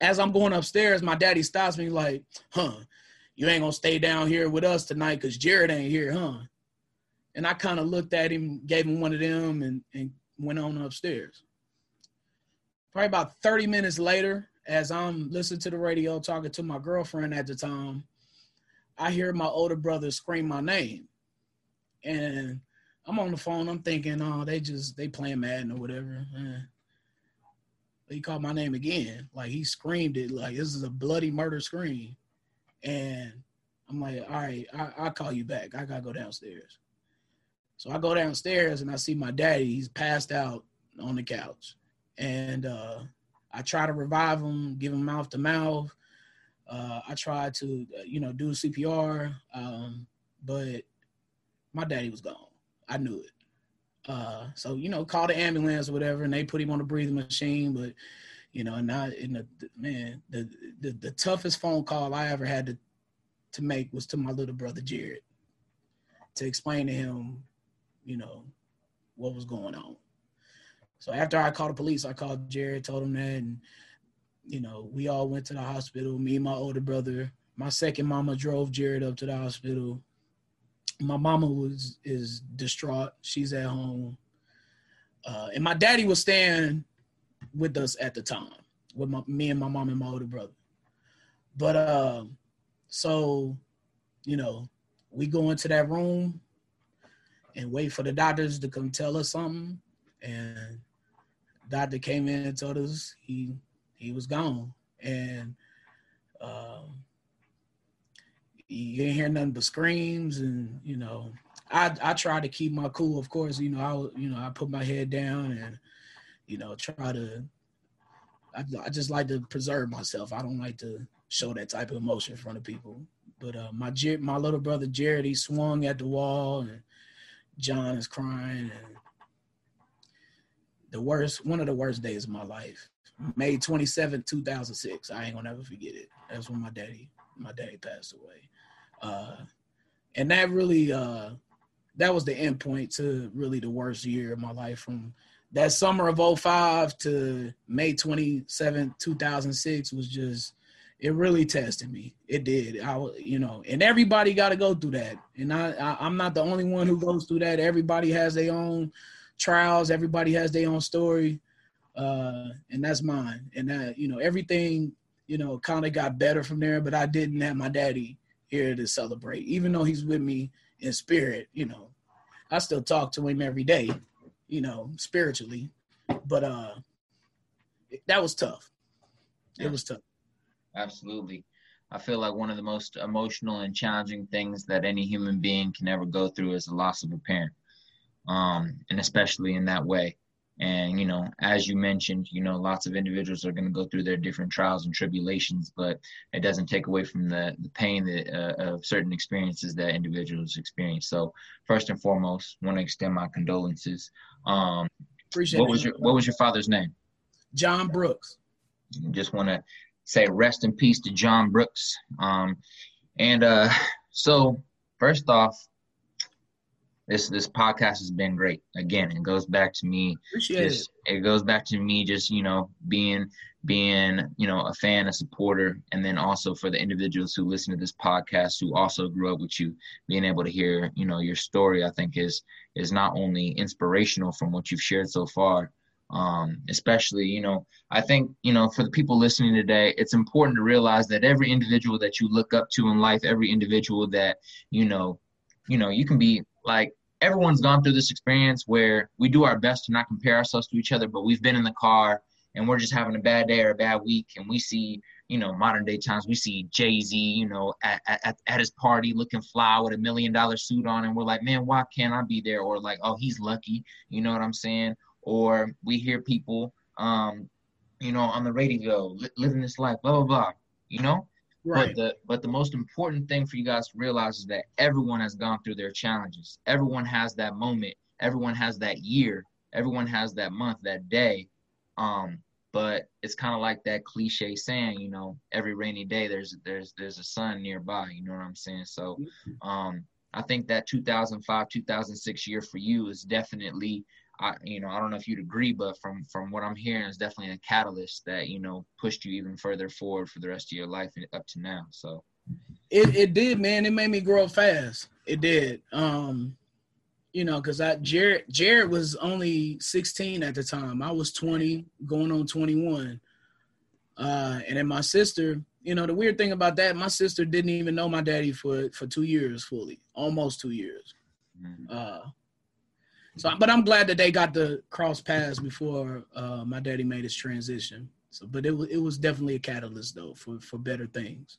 As I'm going upstairs, my daddy stops me like, "Huh, you ain't gonna stay down here with us tonight because Jared ain't here, huh?" And I kind of looked at him, gave him one of them, and, and went on upstairs. Probably about 30 minutes later, as I'm listening to the radio, talking to my girlfriend at the time, I hear my older brother scream my name. And I'm on the phone, I'm thinking, oh, they just they playing Madden or whatever. Eh. He called my name again. Like he screamed it like this is a bloody murder scream. And I'm like, all right, I, I'll call you back. I gotta go downstairs. So I go downstairs and I see my daddy. He's passed out on the couch. And uh, I try to revive him, give him mouth to mouth. Uh, I tried to, uh, you know, do CPR, um, but my daddy was gone. I knew it. Uh, so you know, call the ambulance or whatever, and they put him on a breathing machine. But you know, and not in the man, the, the the toughest phone call I ever had to to make was to my little brother Jared to explain to him, you know, what was going on. So after I called the police, I called Jared, told him that, and you know, we all went to the hospital. Me and my older brother. My second mama drove Jared up to the hospital. My mama was is distraught. She's at home. Uh, and my daddy was staying with us at the time, with my, me and my mom and my older brother. But uh, so, you know, we go into that room and wait for the doctors to come tell us something. And doctor came in and told us he he was gone, and um, you didn't hear nothing but screams, and you know, I I try to keep my cool. Of course, you know, I you know I put my head down and you know try to. I, I just like to preserve myself. I don't like to show that type of emotion in front of people. But uh, my my little brother Jared, he swung at the wall, and John is crying, and the worst, one of the worst days of my life. May 27, 2006. I ain't gonna never forget it. That's when my daddy, my daddy passed away. Uh, and that really, uh, that was the end point to really the worst year of my life from that summer of 05 to May 27, 2006 was just, it really tested me. It did. I, you know, and everybody got to go through that. And I, I, I'm not the only one who goes through that. Everybody has their own trials. Everybody has their own story uh, and that's mine. And that you know everything you know kind of got better from there. But I didn't have my daddy here to celebrate, even though he's with me in spirit. You know, I still talk to him every day. You know, spiritually, but uh, that was tough. It was tough. Absolutely. I feel like one of the most emotional and challenging things that any human being can ever go through is the loss of a parent, um, and especially in that way. And, you know, as you mentioned, you know, lots of individuals are going to go through their different trials and tribulations, but it doesn't take away from the, the pain that, uh, of certain experiences that individuals experience. So, first and foremost, want to extend my condolences. Um, Appreciate what was your What was your father's name? John Brooks. Just want to say rest in peace to John Brooks. Um, and uh, so, first off, this this podcast has been great. Again, it goes back to me. Appreciate just, it. It goes back to me just you know being being you know a fan, a supporter, and then also for the individuals who listen to this podcast who also grew up with you, being able to hear you know your story, I think is is not only inspirational from what you've shared so far, um, especially you know i think you know for the people listening today it's important to realize that every individual that you look up to in life every individual that you know you know you can be like everyone's gone through this experience where we do our best to not compare ourselves to each other, but we've been in the car and we're just having a bad day or a bad week and we see you know, modern day times, we see Jay Z, you know, at, at, at his party looking fly with a million dollar suit on, and we're like, man, why can't I be there? Or like, oh, he's lucky, you know what I'm saying? Or we hear people, um, you know, on the radio li- living this life, blah blah blah, you know. Right. But the but the most important thing for you guys to realize is that everyone has gone through their challenges. Everyone has that moment. Everyone has that year. Everyone has that month, that day. Um, but it's kind of like that cliche saying, you know, every rainy day there's there's there's a sun nearby. You know what I'm saying? So, mm-hmm. um, I think that 2005 2006 year for you is definitely, I you know I don't know if you'd agree, but from from what I'm hearing, is definitely a catalyst that you know pushed you even further forward for the rest of your life up to now. So. It, it did, man. It made me grow up fast. It did. Um, you know, because I Jared Jared was only 16 at the time. I was 20, going on 21. Uh, and then my sister, you know, the weird thing about that, my sister didn't even know my daddy for for two years fully, almost two years. Mm-hmm. Uh, so, but I'm glad that they got to cross paths before uh, my daddy made his transition. So, but it was it was definitely a catalyst though for for better things.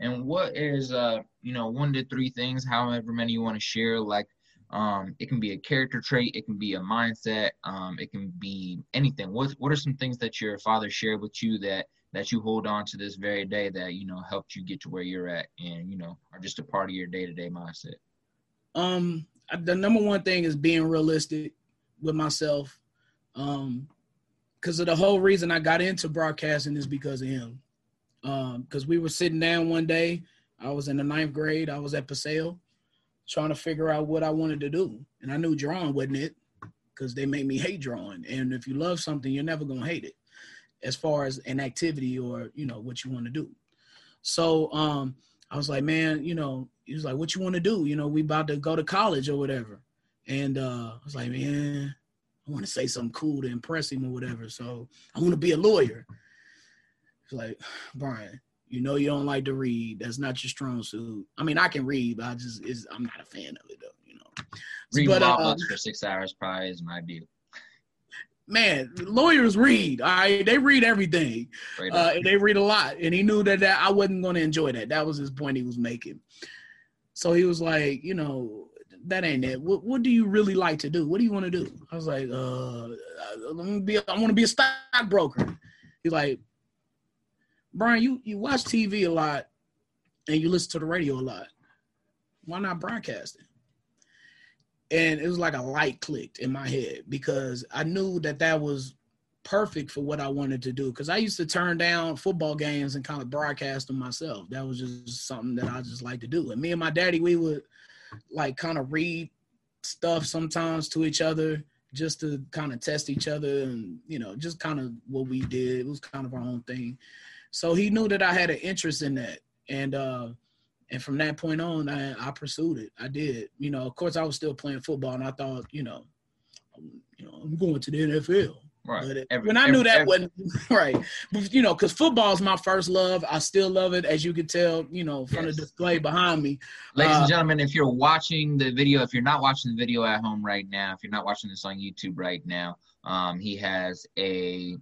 And what is uh you know one to three things, however many you want to share, like um, it can be a character trait, it can be a mindset, um, it can be anything. What what are some things that your father shared with you that that you hold on to this very day that you know helped you get to where you're at and you know are just a part of your day to day mindset? Um, the number one thing is being realistic with myself. Um, because of the whole reason I got into broadcasting is because of him. Um, because we were sitting down one day, I was in the ninth grade, I was at Paseo trying to figure out what I wanted to do. And I knew drawing wasn't it because they made me hate drawing. And if you love something, you're never to hate it as far as an activity or, you know, what you want to do. So um, I was like, man, you know, he was like, what you want to do? You know, we about to go to college or whatever. And uh, I was like, man, I want to say something cool to impress him or whatever. So I want to be a lawyer. He's like, Brian, you know you don't like to read. That's not your strong suit. I mean, I can read, but I just is I'm not a fan of it though. You know, read but, uh, for six hours probably is my deal. Man, lawyers read. I they read everything, uh, and they read a lot. And he knew that, that I wasn't going to enjoy that. That was his point he was making. So he was like, you know, that ain't it. What what do you really like to do? What do you want to do? I was like, uh, let me be. I want to be a stockbroker. He's like, Brian, you you watch TV a lot and you listen to the radio a lot. Why not broadcasting? And it was like a light clicked in my head because I knew that that was perfect for what I wanted to do. Because I used to turn down football games and kind of broadcast them myself. That was just something that I just like to do. And me and my daddy, we would like kind of read stuff sometimes to each other just to kind of test each other and you know just kind of what we did it was kind of our own thing so he knew that I had an interest in that, and uh, and from that point on, I, I pursued it. I did. You know, of course, I was still playing football, and I thought, you know, you know, I'm going to the NFL. Right. But every, when I knew that every, wasn't right, but, you know, because football is my first love. I still love it, as you can tell, you know, from yes. the display behind me. Ladies uh, and gentlemen, if you're watching the video, if you're not watching the video at home right now, if you're not watching this on YouTube right now, um, he has a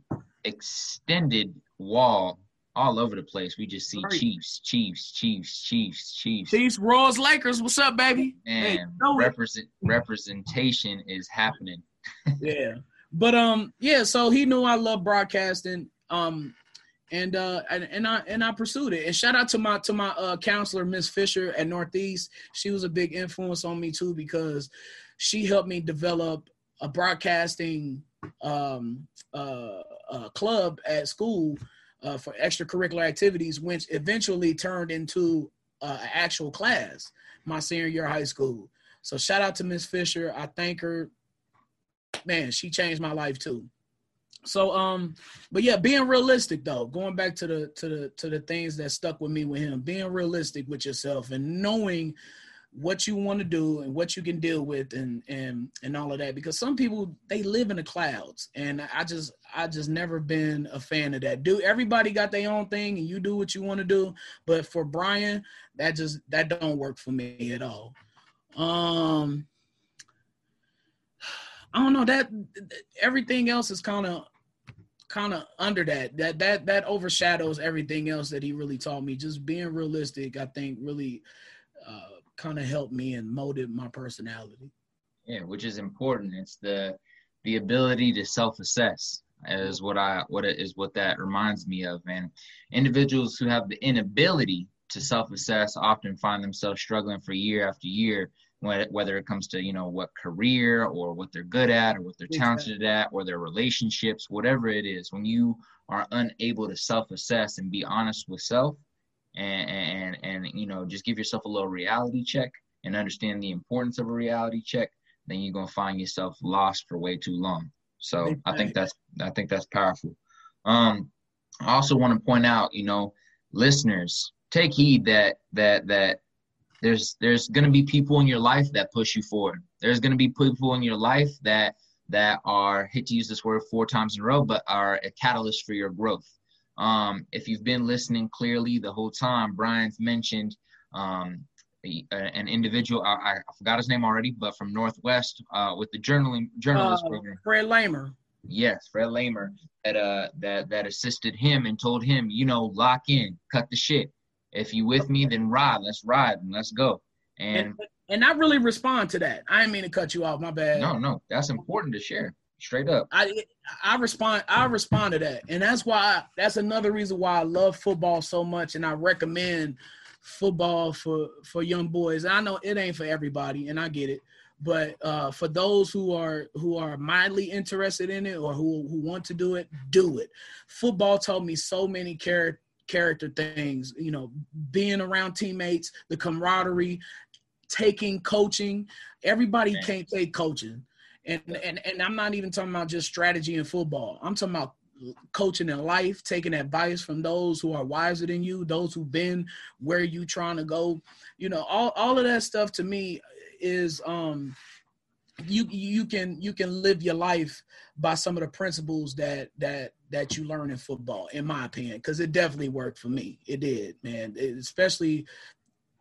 extended wall all over the place. We just see right. Chiefs, Chiefs, Chiefs, Chiefs, Chiefs. Chiefs, Royals, Lakers. What's up, baby? And hey, represent representation is happening. yeah, but um, yeah. So he knew I love broadcasting. Um, and uh, and, and I and I pursued it. And shout out to my to my uh counselor, Miss Fisher at Northeast. She was a big influence on me too because she helped me develop a broadcasting um uh, uh club at school uh, for extracurricular activities, which eventually turned into uh, an actual class my senior year of high school. So shout out to Miss Fisher. I thank her. Man, she changed my life too. So um, but yeah, being realistic though, going back to the to the to the things that stuck with me with him, being realistic with yourself and knowing what you want to do and what you can deal with and and and all of that because some people they live in the clouds and i just i just never been a fan of that do everybody got their own thing and you do what you want to do but for brian that just that don't work for me at all um i don't know that everything else is kind of kind of under that. That that that overshadows everything else that he really taught me. Just being realistic, I think, really uh, kind of helped me and molded my personality. Yeah, which is important. It's the the ability to self-assess is what I what it is what that reminds me of. And individuals who have the inability to self-assess often find themselves struggling for year after year whether it comes to you know what career or what they're good at or what they're talented at or their relationships whatever it is when you are unable to self-assess and be honest with self and and and you know just give yourself a little reality check and understand the importance of a reality check then you're going to find yourself lost for way too long. So i think that's i think that's powerful. Um i also want to point out you know listeners take heed that that that there's there's going to be people in your life that push you forward. There's going to be people in your life that that are hate to use this word four times in a row but are a catalyst for your growth um, if you've been listening clearly the whole time brian's mentioned um, an individual I, I, forgot his name already but from northwest uh, with the journaling journalist uh, program fred lamer yes fred lamer that uh that that assisted him and told him you know lock in cut the shit if you with me, then ride. Let's ride and let's go. And and, and I really respond to that. I didn't mean to cut you off. My bad. No, no, that's important to share. Straight up. I I respond I respond to that. And that's why that's another reason why I love football so much and I recommend football for for young boys. I know it ain't for everybody and I get it. But uh, for those who are who are mildly interested in it or who who want to do it, do it. Football taught me so many character character things, you know, being around teammates, the camaraderie, taking coaching. Everybody can't take coaching. And, and and I'm not even talking about just strategy in football. I'm talking about coaching in life, taking advice from those who are wiser than you, those who've been where you trying to go. You know, all, all of that stuff to me is um you you can you can live your life by some of the principles that that that you learn in football in my opinion because it definitely worked for me it did man it, especially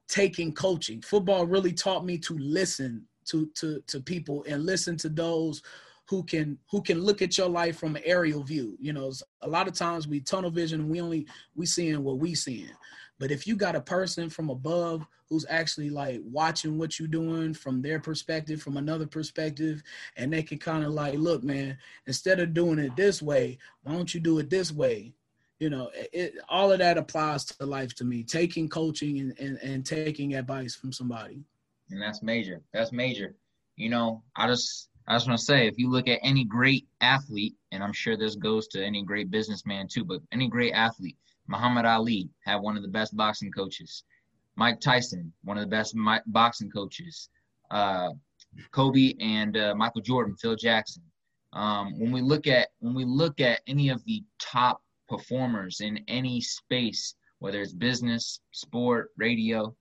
taking coaching football really taught me to listen to to to people and listen to those who can who can look at your life from an aerial view you know a lot of times we tunnel vision we only we seeing what we seeing but if you got a person from above who's actually like watching what you're doing from their perspective, from another perspective, and they can kind of like, look, man, instead of doing it this way, why don't you do it this way? You know, it, all of that applies to life to me. Taking coaching and, and, and taking advice from somebody. And that's major. That's major. You know, I just I just want to say, if you look at any great athlete, and I'm sure this goes to any great businessman too, but any great athlete, Muhammad Ali had one of the best boxing coaches. Mike Tyson, one of the best boxing coaches. Uh, Kobe and uh, Michael Jordan, Phil Jackson. Um, when we look at when we look at any of the top performers in any space, whether it's business, sport, radio,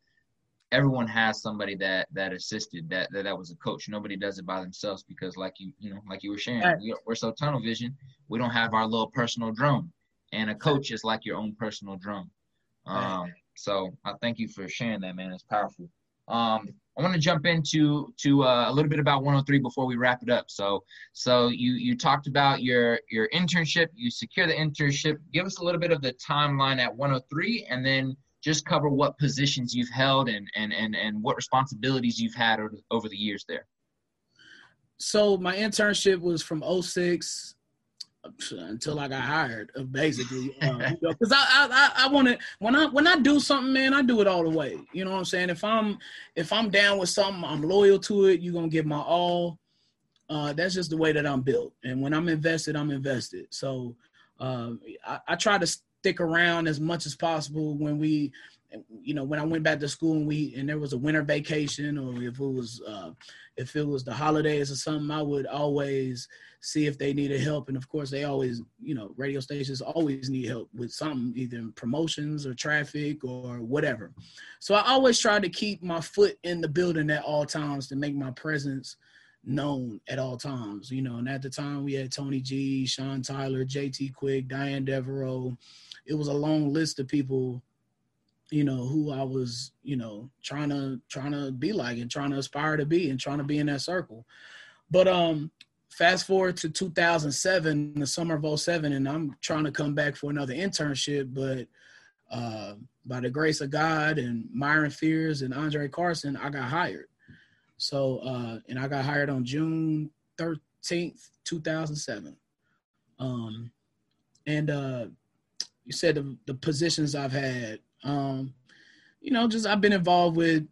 everyone has somebody that that assisted that that, that was a coach. Nobody does it by themselves because, like you you know, like you were sharing, we, we're so tunnel vision. We don't have our little personal drone and a coach is like your own personal drum. Um, so I thank you for sharing that, man. It's powerful. Um, I want to jump into to uh, a little bit about 103 before we wrap it up. So, so you you talked about your your internship. You secure the internship. Give us a little bit of the timeline at 103, and then just cover what positions you've held and and and and what responsibilities you've had over, over the years there. So my internship was from 06 until I got hired, uh, basically. Because um, you know, I I, I want to when I when I do something, man, I do it all the way. You know what I'm saying? If I'm if I'm down with something, I'm loyal to it. You're gonna give my all. Uh, that's just the way that I'm built. And when I'm invested, I'm invested. So uh, I, I try to stick around as much as possible when we you know when i went back to school and we and there was a winter vacation or if it was uh if it was the holidays or something i would always see if they needed help. And of course they always you know radio stations always need help with something either in promotions or traffic or whatever. So i always try to keep my foot in the building at all times to make my presence known at all times you know. And at the time we had tony g sean tyler jt quick diane devereaux it was a long list of people you know who I was you know trying to trying to be like and trying to aspire to be and trying to be in that circle but um fast forward to 2007, the summer of 07, and I'm trying to come back for another internship, but uh, by the grace of God and Myron Fears and Andre Carson, I got hired. So, uh, and I got hired on June 13th, 2007. Um, and uh, you said the, the positions I've had, um, you know, just I've been involved with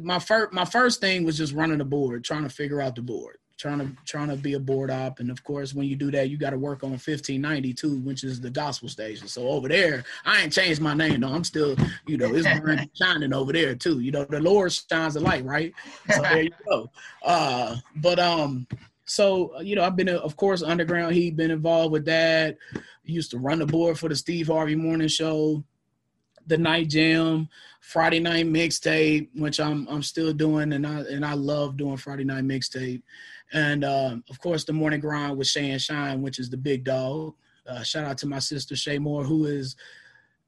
my first my first thing was just running the board, trying to figure out the board, trying to trying to be a board op, and of course when you do that, you got to work on 1590 too, which is the gospel station. So over there, I ain't changed my name though. I'm still, you know, it's shining over there too. You know, the Lord shines a light, right? So there you go. Uh, but um, so you know, I've been of course underground. He'd been involved with that. He used to run the board for the Steve Harvey Morning Show the night jam, Friday night mixtape, which I'm I'm still doing, and I and I love doing Friday night mixtape, and um, of course the morning grind with Shay and Shyne, which is the big dog. Uh, shout out to my sister Shay Moore, who is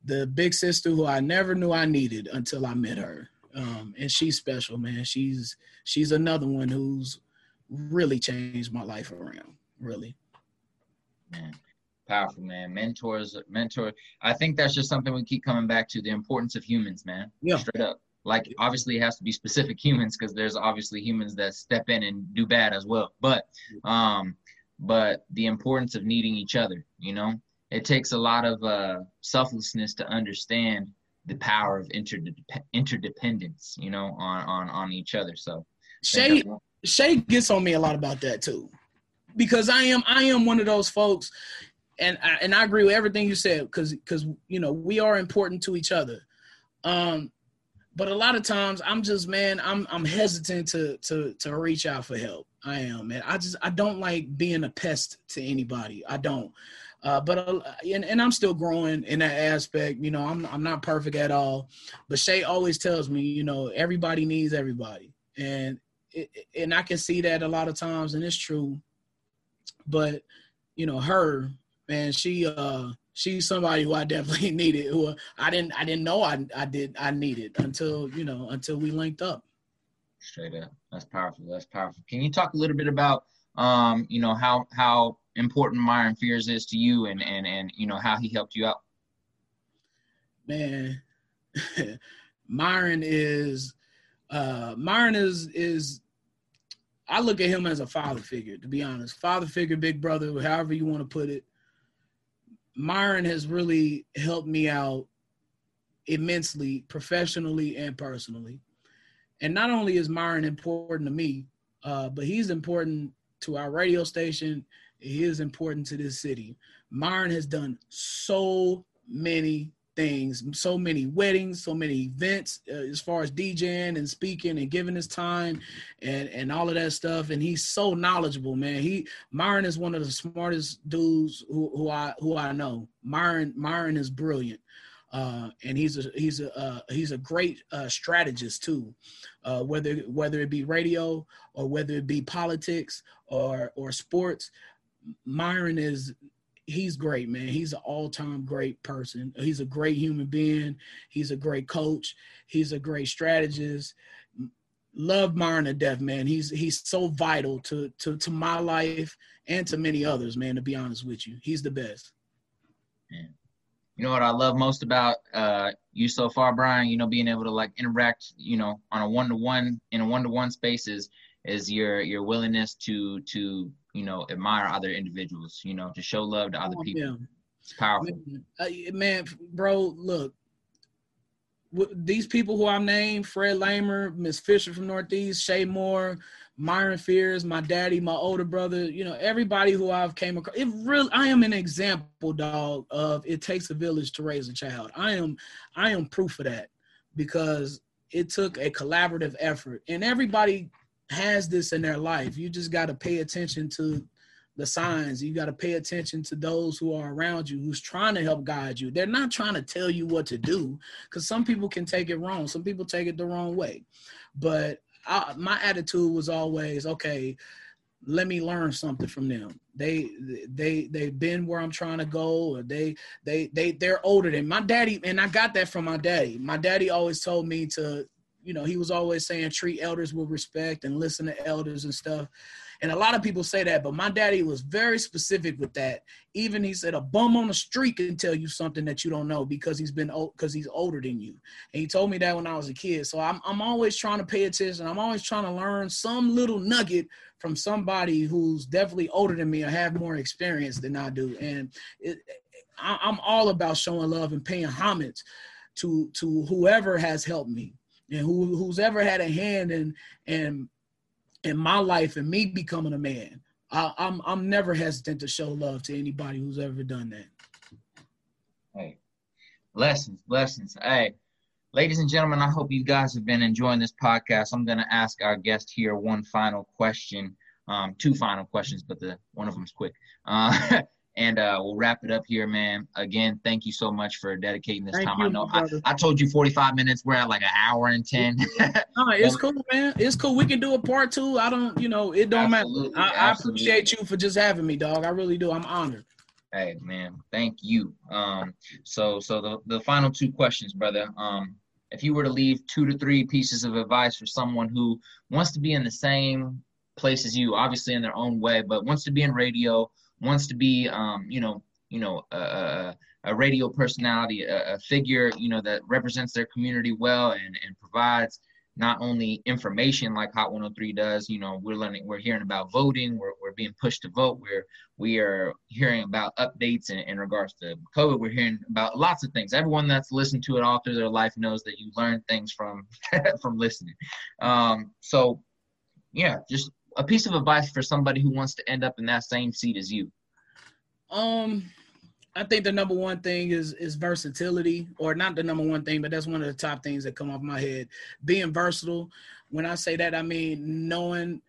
the big sister who I never knew I needed until I met her, um, and she's special, man. She's she's another one who's really changed my life around, really. Man powerful, man. Mentors, mentor. I think that's just something we keep coming back to the importance of humans, man. Yeah. Straight up. Like obviously it has to be specific humans because there's obviously humans that step in and do bad as well. But um, but the importance of needing each other, you know, it takes a lot of uh, selflessness to understand the power of interdep- interdependence, you know, on on on each other. So Shay Shay gets on me a lot about that too because I am I am one of those folks and I, and I agree with everything you said because because you know we are important to each other. Um, but a lot of times I'm just man, I'm I'm hesitant to to to reach out for help. I am, man. I just I don't like being a pest to anybody. I don't. Uh, but uh, and, and I'm still growing in that aspect. You know, I'm I'm not perfect at all. But Shay always tells me, you know, everybody needs everybody, and and I can see that a lot of times, and it's true. But you know, her man, she uh she's somebody who I definitely needed. Who I didn't I didn't know I I did I needed until you know until we linked up. Straight up, that's powerful. That's powerful. Can you talk a little bit about um you know how how important Myron Fears is to you and and and you know how he helped you out? Man, Myron is uh Myron is is I look at him as a father figure, to be honest. Father figure, big brother, however you want to put it. Myron has really helped me out immensely, professionally and personally. And not only is Myron important to me, uh, but he's important to our radio station. He is important to this city. Myron has done so many things, so many weddings, so many events uh, as far as DJing and speaking and giving his time and and all of that stuff. And he's so knowledgeable, man. He Myron is one of the smartest dudes who, who I who I know. Myron Myron is brilliant. Uh, and he's a he's a uh, he's a great uh, strategist too, uh, whether whether it be radio or whether it be politics or or sports. Myron is he's great, man. He's an all-time great person. He's a great human being. He's a great coach. He's a great strategist. Love Myron to death, man. He's he's so vital to to to my life and to many others, man. To be honest with you, he's the best. You know what I love most about uh, you so far, Brian? You know, being able to like interact, you know, on a one-to-one in a one-to-one spaces is your your willingness to to you know, admire other individuals, you know, to show love to other oh, people. Yeah. It's powerful. Man, uh, man, bro, look, these people who I named, Fred Lamer, Miss Fisher from Northeast, Shay Moore, Myron Fears, my daddy, my older brother, you know, everybody who I've came across. It really I am an example, dog, of it takes a village to raise a child. I am I am proof of that because it took a collaborative effort. And everybody has this in their life. You just got to pay attention to the signs. You got to pay attention to those who are around you, who's trying to help guide you. They're not trying to tell you what to do because some people can take it wrong. Some people take it the wrong way. But I, my attitude was always, okay, let me learn something from them. They they they've been where I'm trying to go, or they they they they're older than my daddy, and I got that from my daddy. My daddy always told me to you know, he was always saying treat elders with respect and listen to elders and stuff. And a lot of people say that, but my daddy was very specific with that. Even he said a bum on the street can tell you something that you don't know because he's been because he's older than you. And he told me that when I was a kid. So I'm I'm always trying to pay attention. I'm always trying to learn some little nugget from somebody who's definitely older than me or have more experience than I do. And it, I, I'm all about showing love and paying homage to to whoever has helped me and who who's ever had a hand in in in my life and me becoming a man. I, I'm I'm never hesitant to show love to anybody who's ever done that. Hey, blessings, blessings. Hey, ladies and gentlemen, I hope you guys have been enjoying this podcast. I'm gonna ask our guest here one final question, um, two final questions, but the one of them's quick. Uh, and uh, we'll wrap it up here, man. Again, thank you so much for dedicating this Thank time. you, I know I. I told you 45 minutes. We're at like an hour and 10. No, it's cool, man. It's cool. We can do a part two. I don't, you know, it don't Absolutely, matter. I, I appreciate you for just having me, dog. I really do. I'm honored. hey, man, thank you. Um, so so the the final two questions, brother. Um, if you were to leave two to three pieces of advice for someone who wants to be in the same place as you, obviously in their own way, but wants to be in radio, wants to be, um, you know, you know, a, a, radio personality, a, a figure, you know, that represents their community well and and provides not only information like Hot 103 does, you know, we're learning, we're hearing about voting, we're, we're being pushed to vote, we're we are hearing about updates in, in regards to COVID. We're hearing about lots of things. Everyone that's listened to it all through their life knows that you learn things from from listening. Um, so, yeah, just a piece of advice for somebody who wants to end up in that same seat as you. Um, I think the number one thing is is versatility, or not the number one thing, but that's one of the top things that come off my head. Being versatile. When I say that, I mean knowing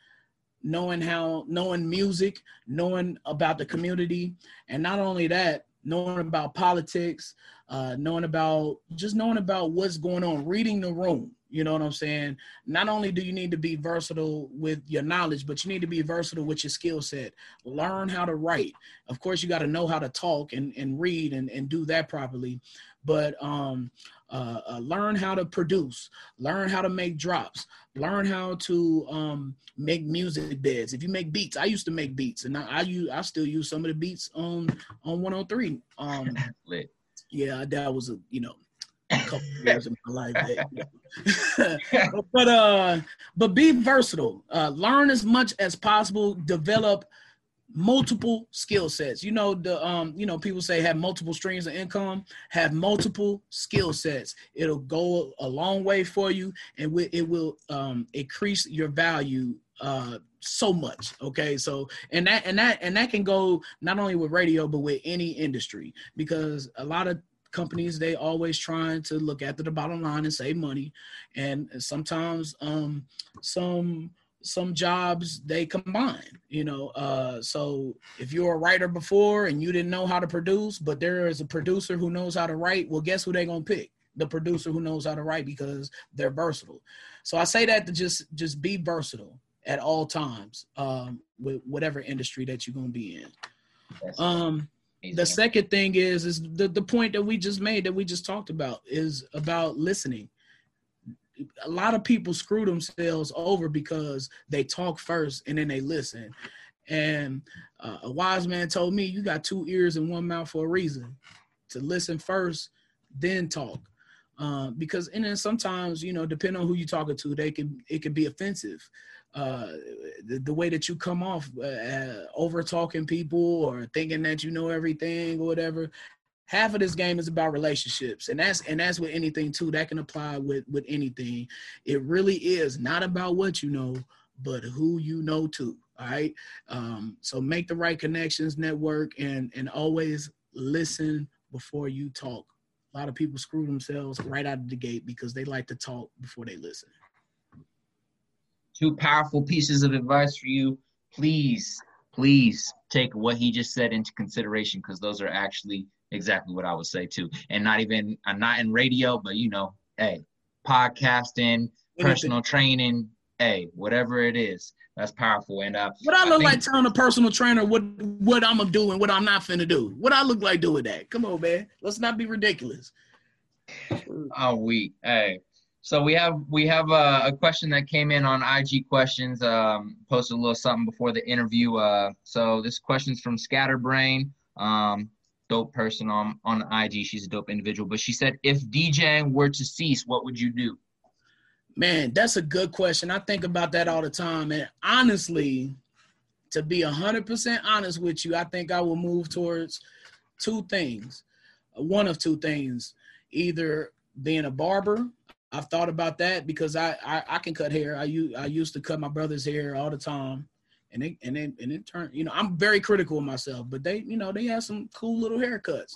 knowing how knowing music, knowing about the community, and not only that, knowing about politics, uh, knowing about just knowing about what's going on, reading the room. You know what I'm saying? Not only do you need to be versatile with your knowledge, but you need to be versatile with your skill set. Learn how to write. Of course, you got to know how to talk and, and read and, and do that properly. But um, uh, uh, learn how to produce, learn how to make drops, learn how to um, make music beds. If you make beats, I used to make beats, and I, I use I still use some of the beats on on 103. Um, yeah, that was a you know a couple years of my life. that, you know. but uh, but be versatile. Uh, learn as much as possible. Develop multiple skill sets. You know the um you know people say have multiple streams of income. Have multiple skill sets. It'll go a long way for you, and it will um increase your value uh so much okay so and that and that and that can go not only with radio but with any industry because a lot of companies they always trying to look after the bottom line and save money. And sometimes um some some jobs they combine you know uh so if you're a writer before and you didn't know how to produce but there is a producer who knows how to write well guess who they're gonna pick? The producer who knows how to write because they're versatile. So i say that to just just be versatile at all times um with whatever industry that you're gonna be in. Um amazing. the second thing is is the, the point that we just made that we just talked about is about listening. A lot of people screw themselves over because they talk first and then they listen. And uh, a wise man told me you got two ears and one mouth for a reason to listen first then talk. Uh, because and then sometimes you know depending on who you're talking to they can it can be offensive uh, the, the way that you come off uh, over talking people or thinking that you know everything or whatever half of this game is about relationships. And that's and that's with anything too that can apply with with anything. It really is not about what you know but who you know too all right? Um so make the right connections network and and always listen before you talk. A lot of people screw themselves right out of the gate because they like to talk before they listen two powerful pieces of advice for you. Please, please take what he just said into consideration because those are actually exactly what I would say too. And not even I'm not in radio, but you know, hey, podcasting, personal training, hey, whatever it is, that's powerful. And uh, what i look think- like telling a personal trainer what what i'm gonna do and what i'm not finna do what i look like doing that come on man let's not be ridiculous Oh, we. Hey, So we have we have a, a, question that came in on IG questions. Um, posted a little something before the interview. Uh, so this question's from Scatterbrain. Um, dope person on on IG. She's a dope individual. But she said, if DJing were to cease, what would you do? Man, that's a good question. I think about that all the time. And honestly, to be 100% honest with you, I think I will move towards two things. One of two things either being a barber. I've thought about that because I, I, I can cut hair. I, use I used to cut my brother's hair all the time and it and then and it turned. You know, I'm very critical of myself, but they, you know, they have some cool little haircuts.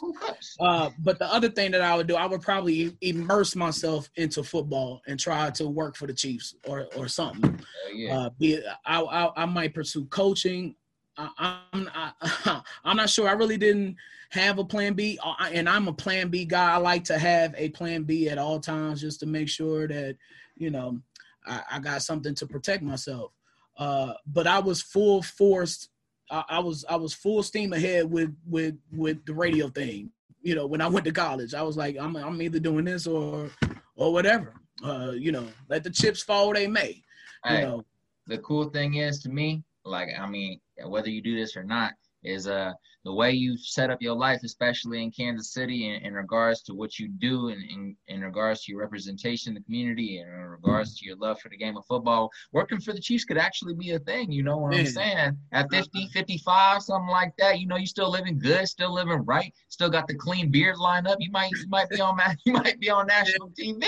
Uh, but the other thing that I would do, I would probably immerse myself into football and try to work for the Chiefs or or something. Yeah. Uh, be I, I, I might pursue coaching. I, I'm I, I'm not sure. I really didn't have a plan B, uh, and I'm a plan B guy. I like to have a plan B at all times just to make sure that you know I, I got something to protect myself. Uh, but I was full forced. I, I, was I was full steam ahead with with with the radio thing. You know, when I went to college, I was like, I'm I'm either doing this or or whatever. Uh, you know, let the chips fall they may. You know. The cool thing is to me, like I mean, whether you do this or not, is uh the way you set up your life, especially in Kansas City, in, in regards to what you do, and in, in regards to your representation in the community, and in regards to your love for the game of football. Working for the Chiefs could actually be a thing. You know what I'm saying? At 50, 55, something like that. You know, you're still living good, still living right, still got the clean beard lined up. You might you might be on you might be on national TV.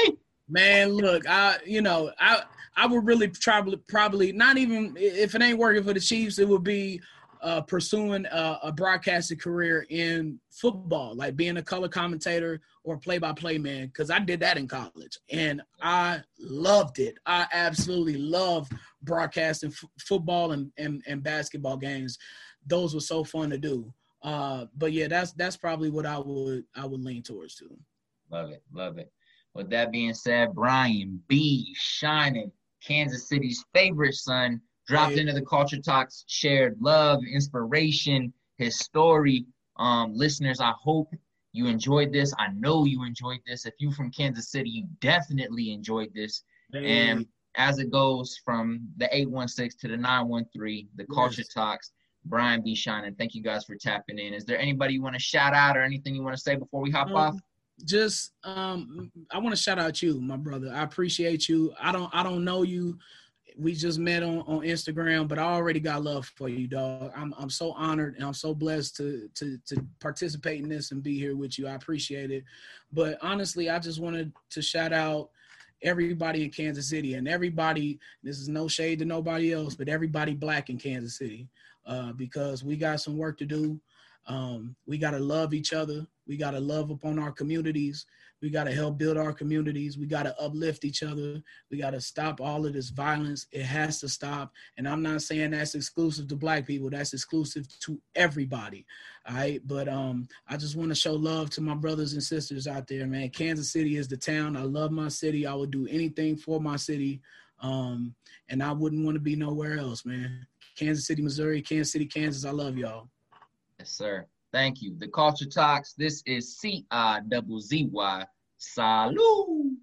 Man, look, I you know I I would really probably probably not even if it ain't working for the Chiefs, it would be uh, pursuing a, a broadcasting career in football, like being a color commentator or play-by-play man, because I did that in college and I loved it. I absolutely love broadcasting f- football and, and, and basketball games. Those were so fun to do. Uh, but yeah, that's that's probably what I would I would lean towards too. Love it, love it. With that being said, Brian B. Shynin, Kansas City's favorite son, dropped into the culture talks, shared love, inspiration, his story. Um, listeners, I hope you enjoyed this. I know you enjoyed this. If you from Kansas City, you definitely enjoyed this. And as it goes from the 816 to the 913, the culture yes. talks, Brian B. Shynin. Thank you guys for tapping in. Is there anybody you want to shout out or anything you want to say before we hop um, off? Just um I want to shout out you, my brother. I appreciate you. I don't I don't know you we just met on, on Instagram, but I already got love for you, dog. I'm I'm so honored and I'm so blessed to to to participate in this and be here with you. I appreciate it. But honestly, I just wanted to shout out everybody in Kansas City and everybody. This is no shade to nobody else, but everybody black in Kansas City, uh, because we got some work to do. Um, we got to love each other. We got to love upon our communities. We got to help build our communities. We got to uplift each other. We got to stop all of this violence. It has to stop. And I'm not saying that's exclusive to black people. That's exclusive to everybody. All right. But um, I just want to show love to my brothers and sisters out there, man. Kansas City is the town. I love my city. I would do anything for my city. Um, and I wouldn't want to be nowhere else, man. Kansas City, Missouri, Kansas City, Kansas. I love y'all. Yes, sir. Thank you. The Culture Talks. This is C I W Z Y double Salud.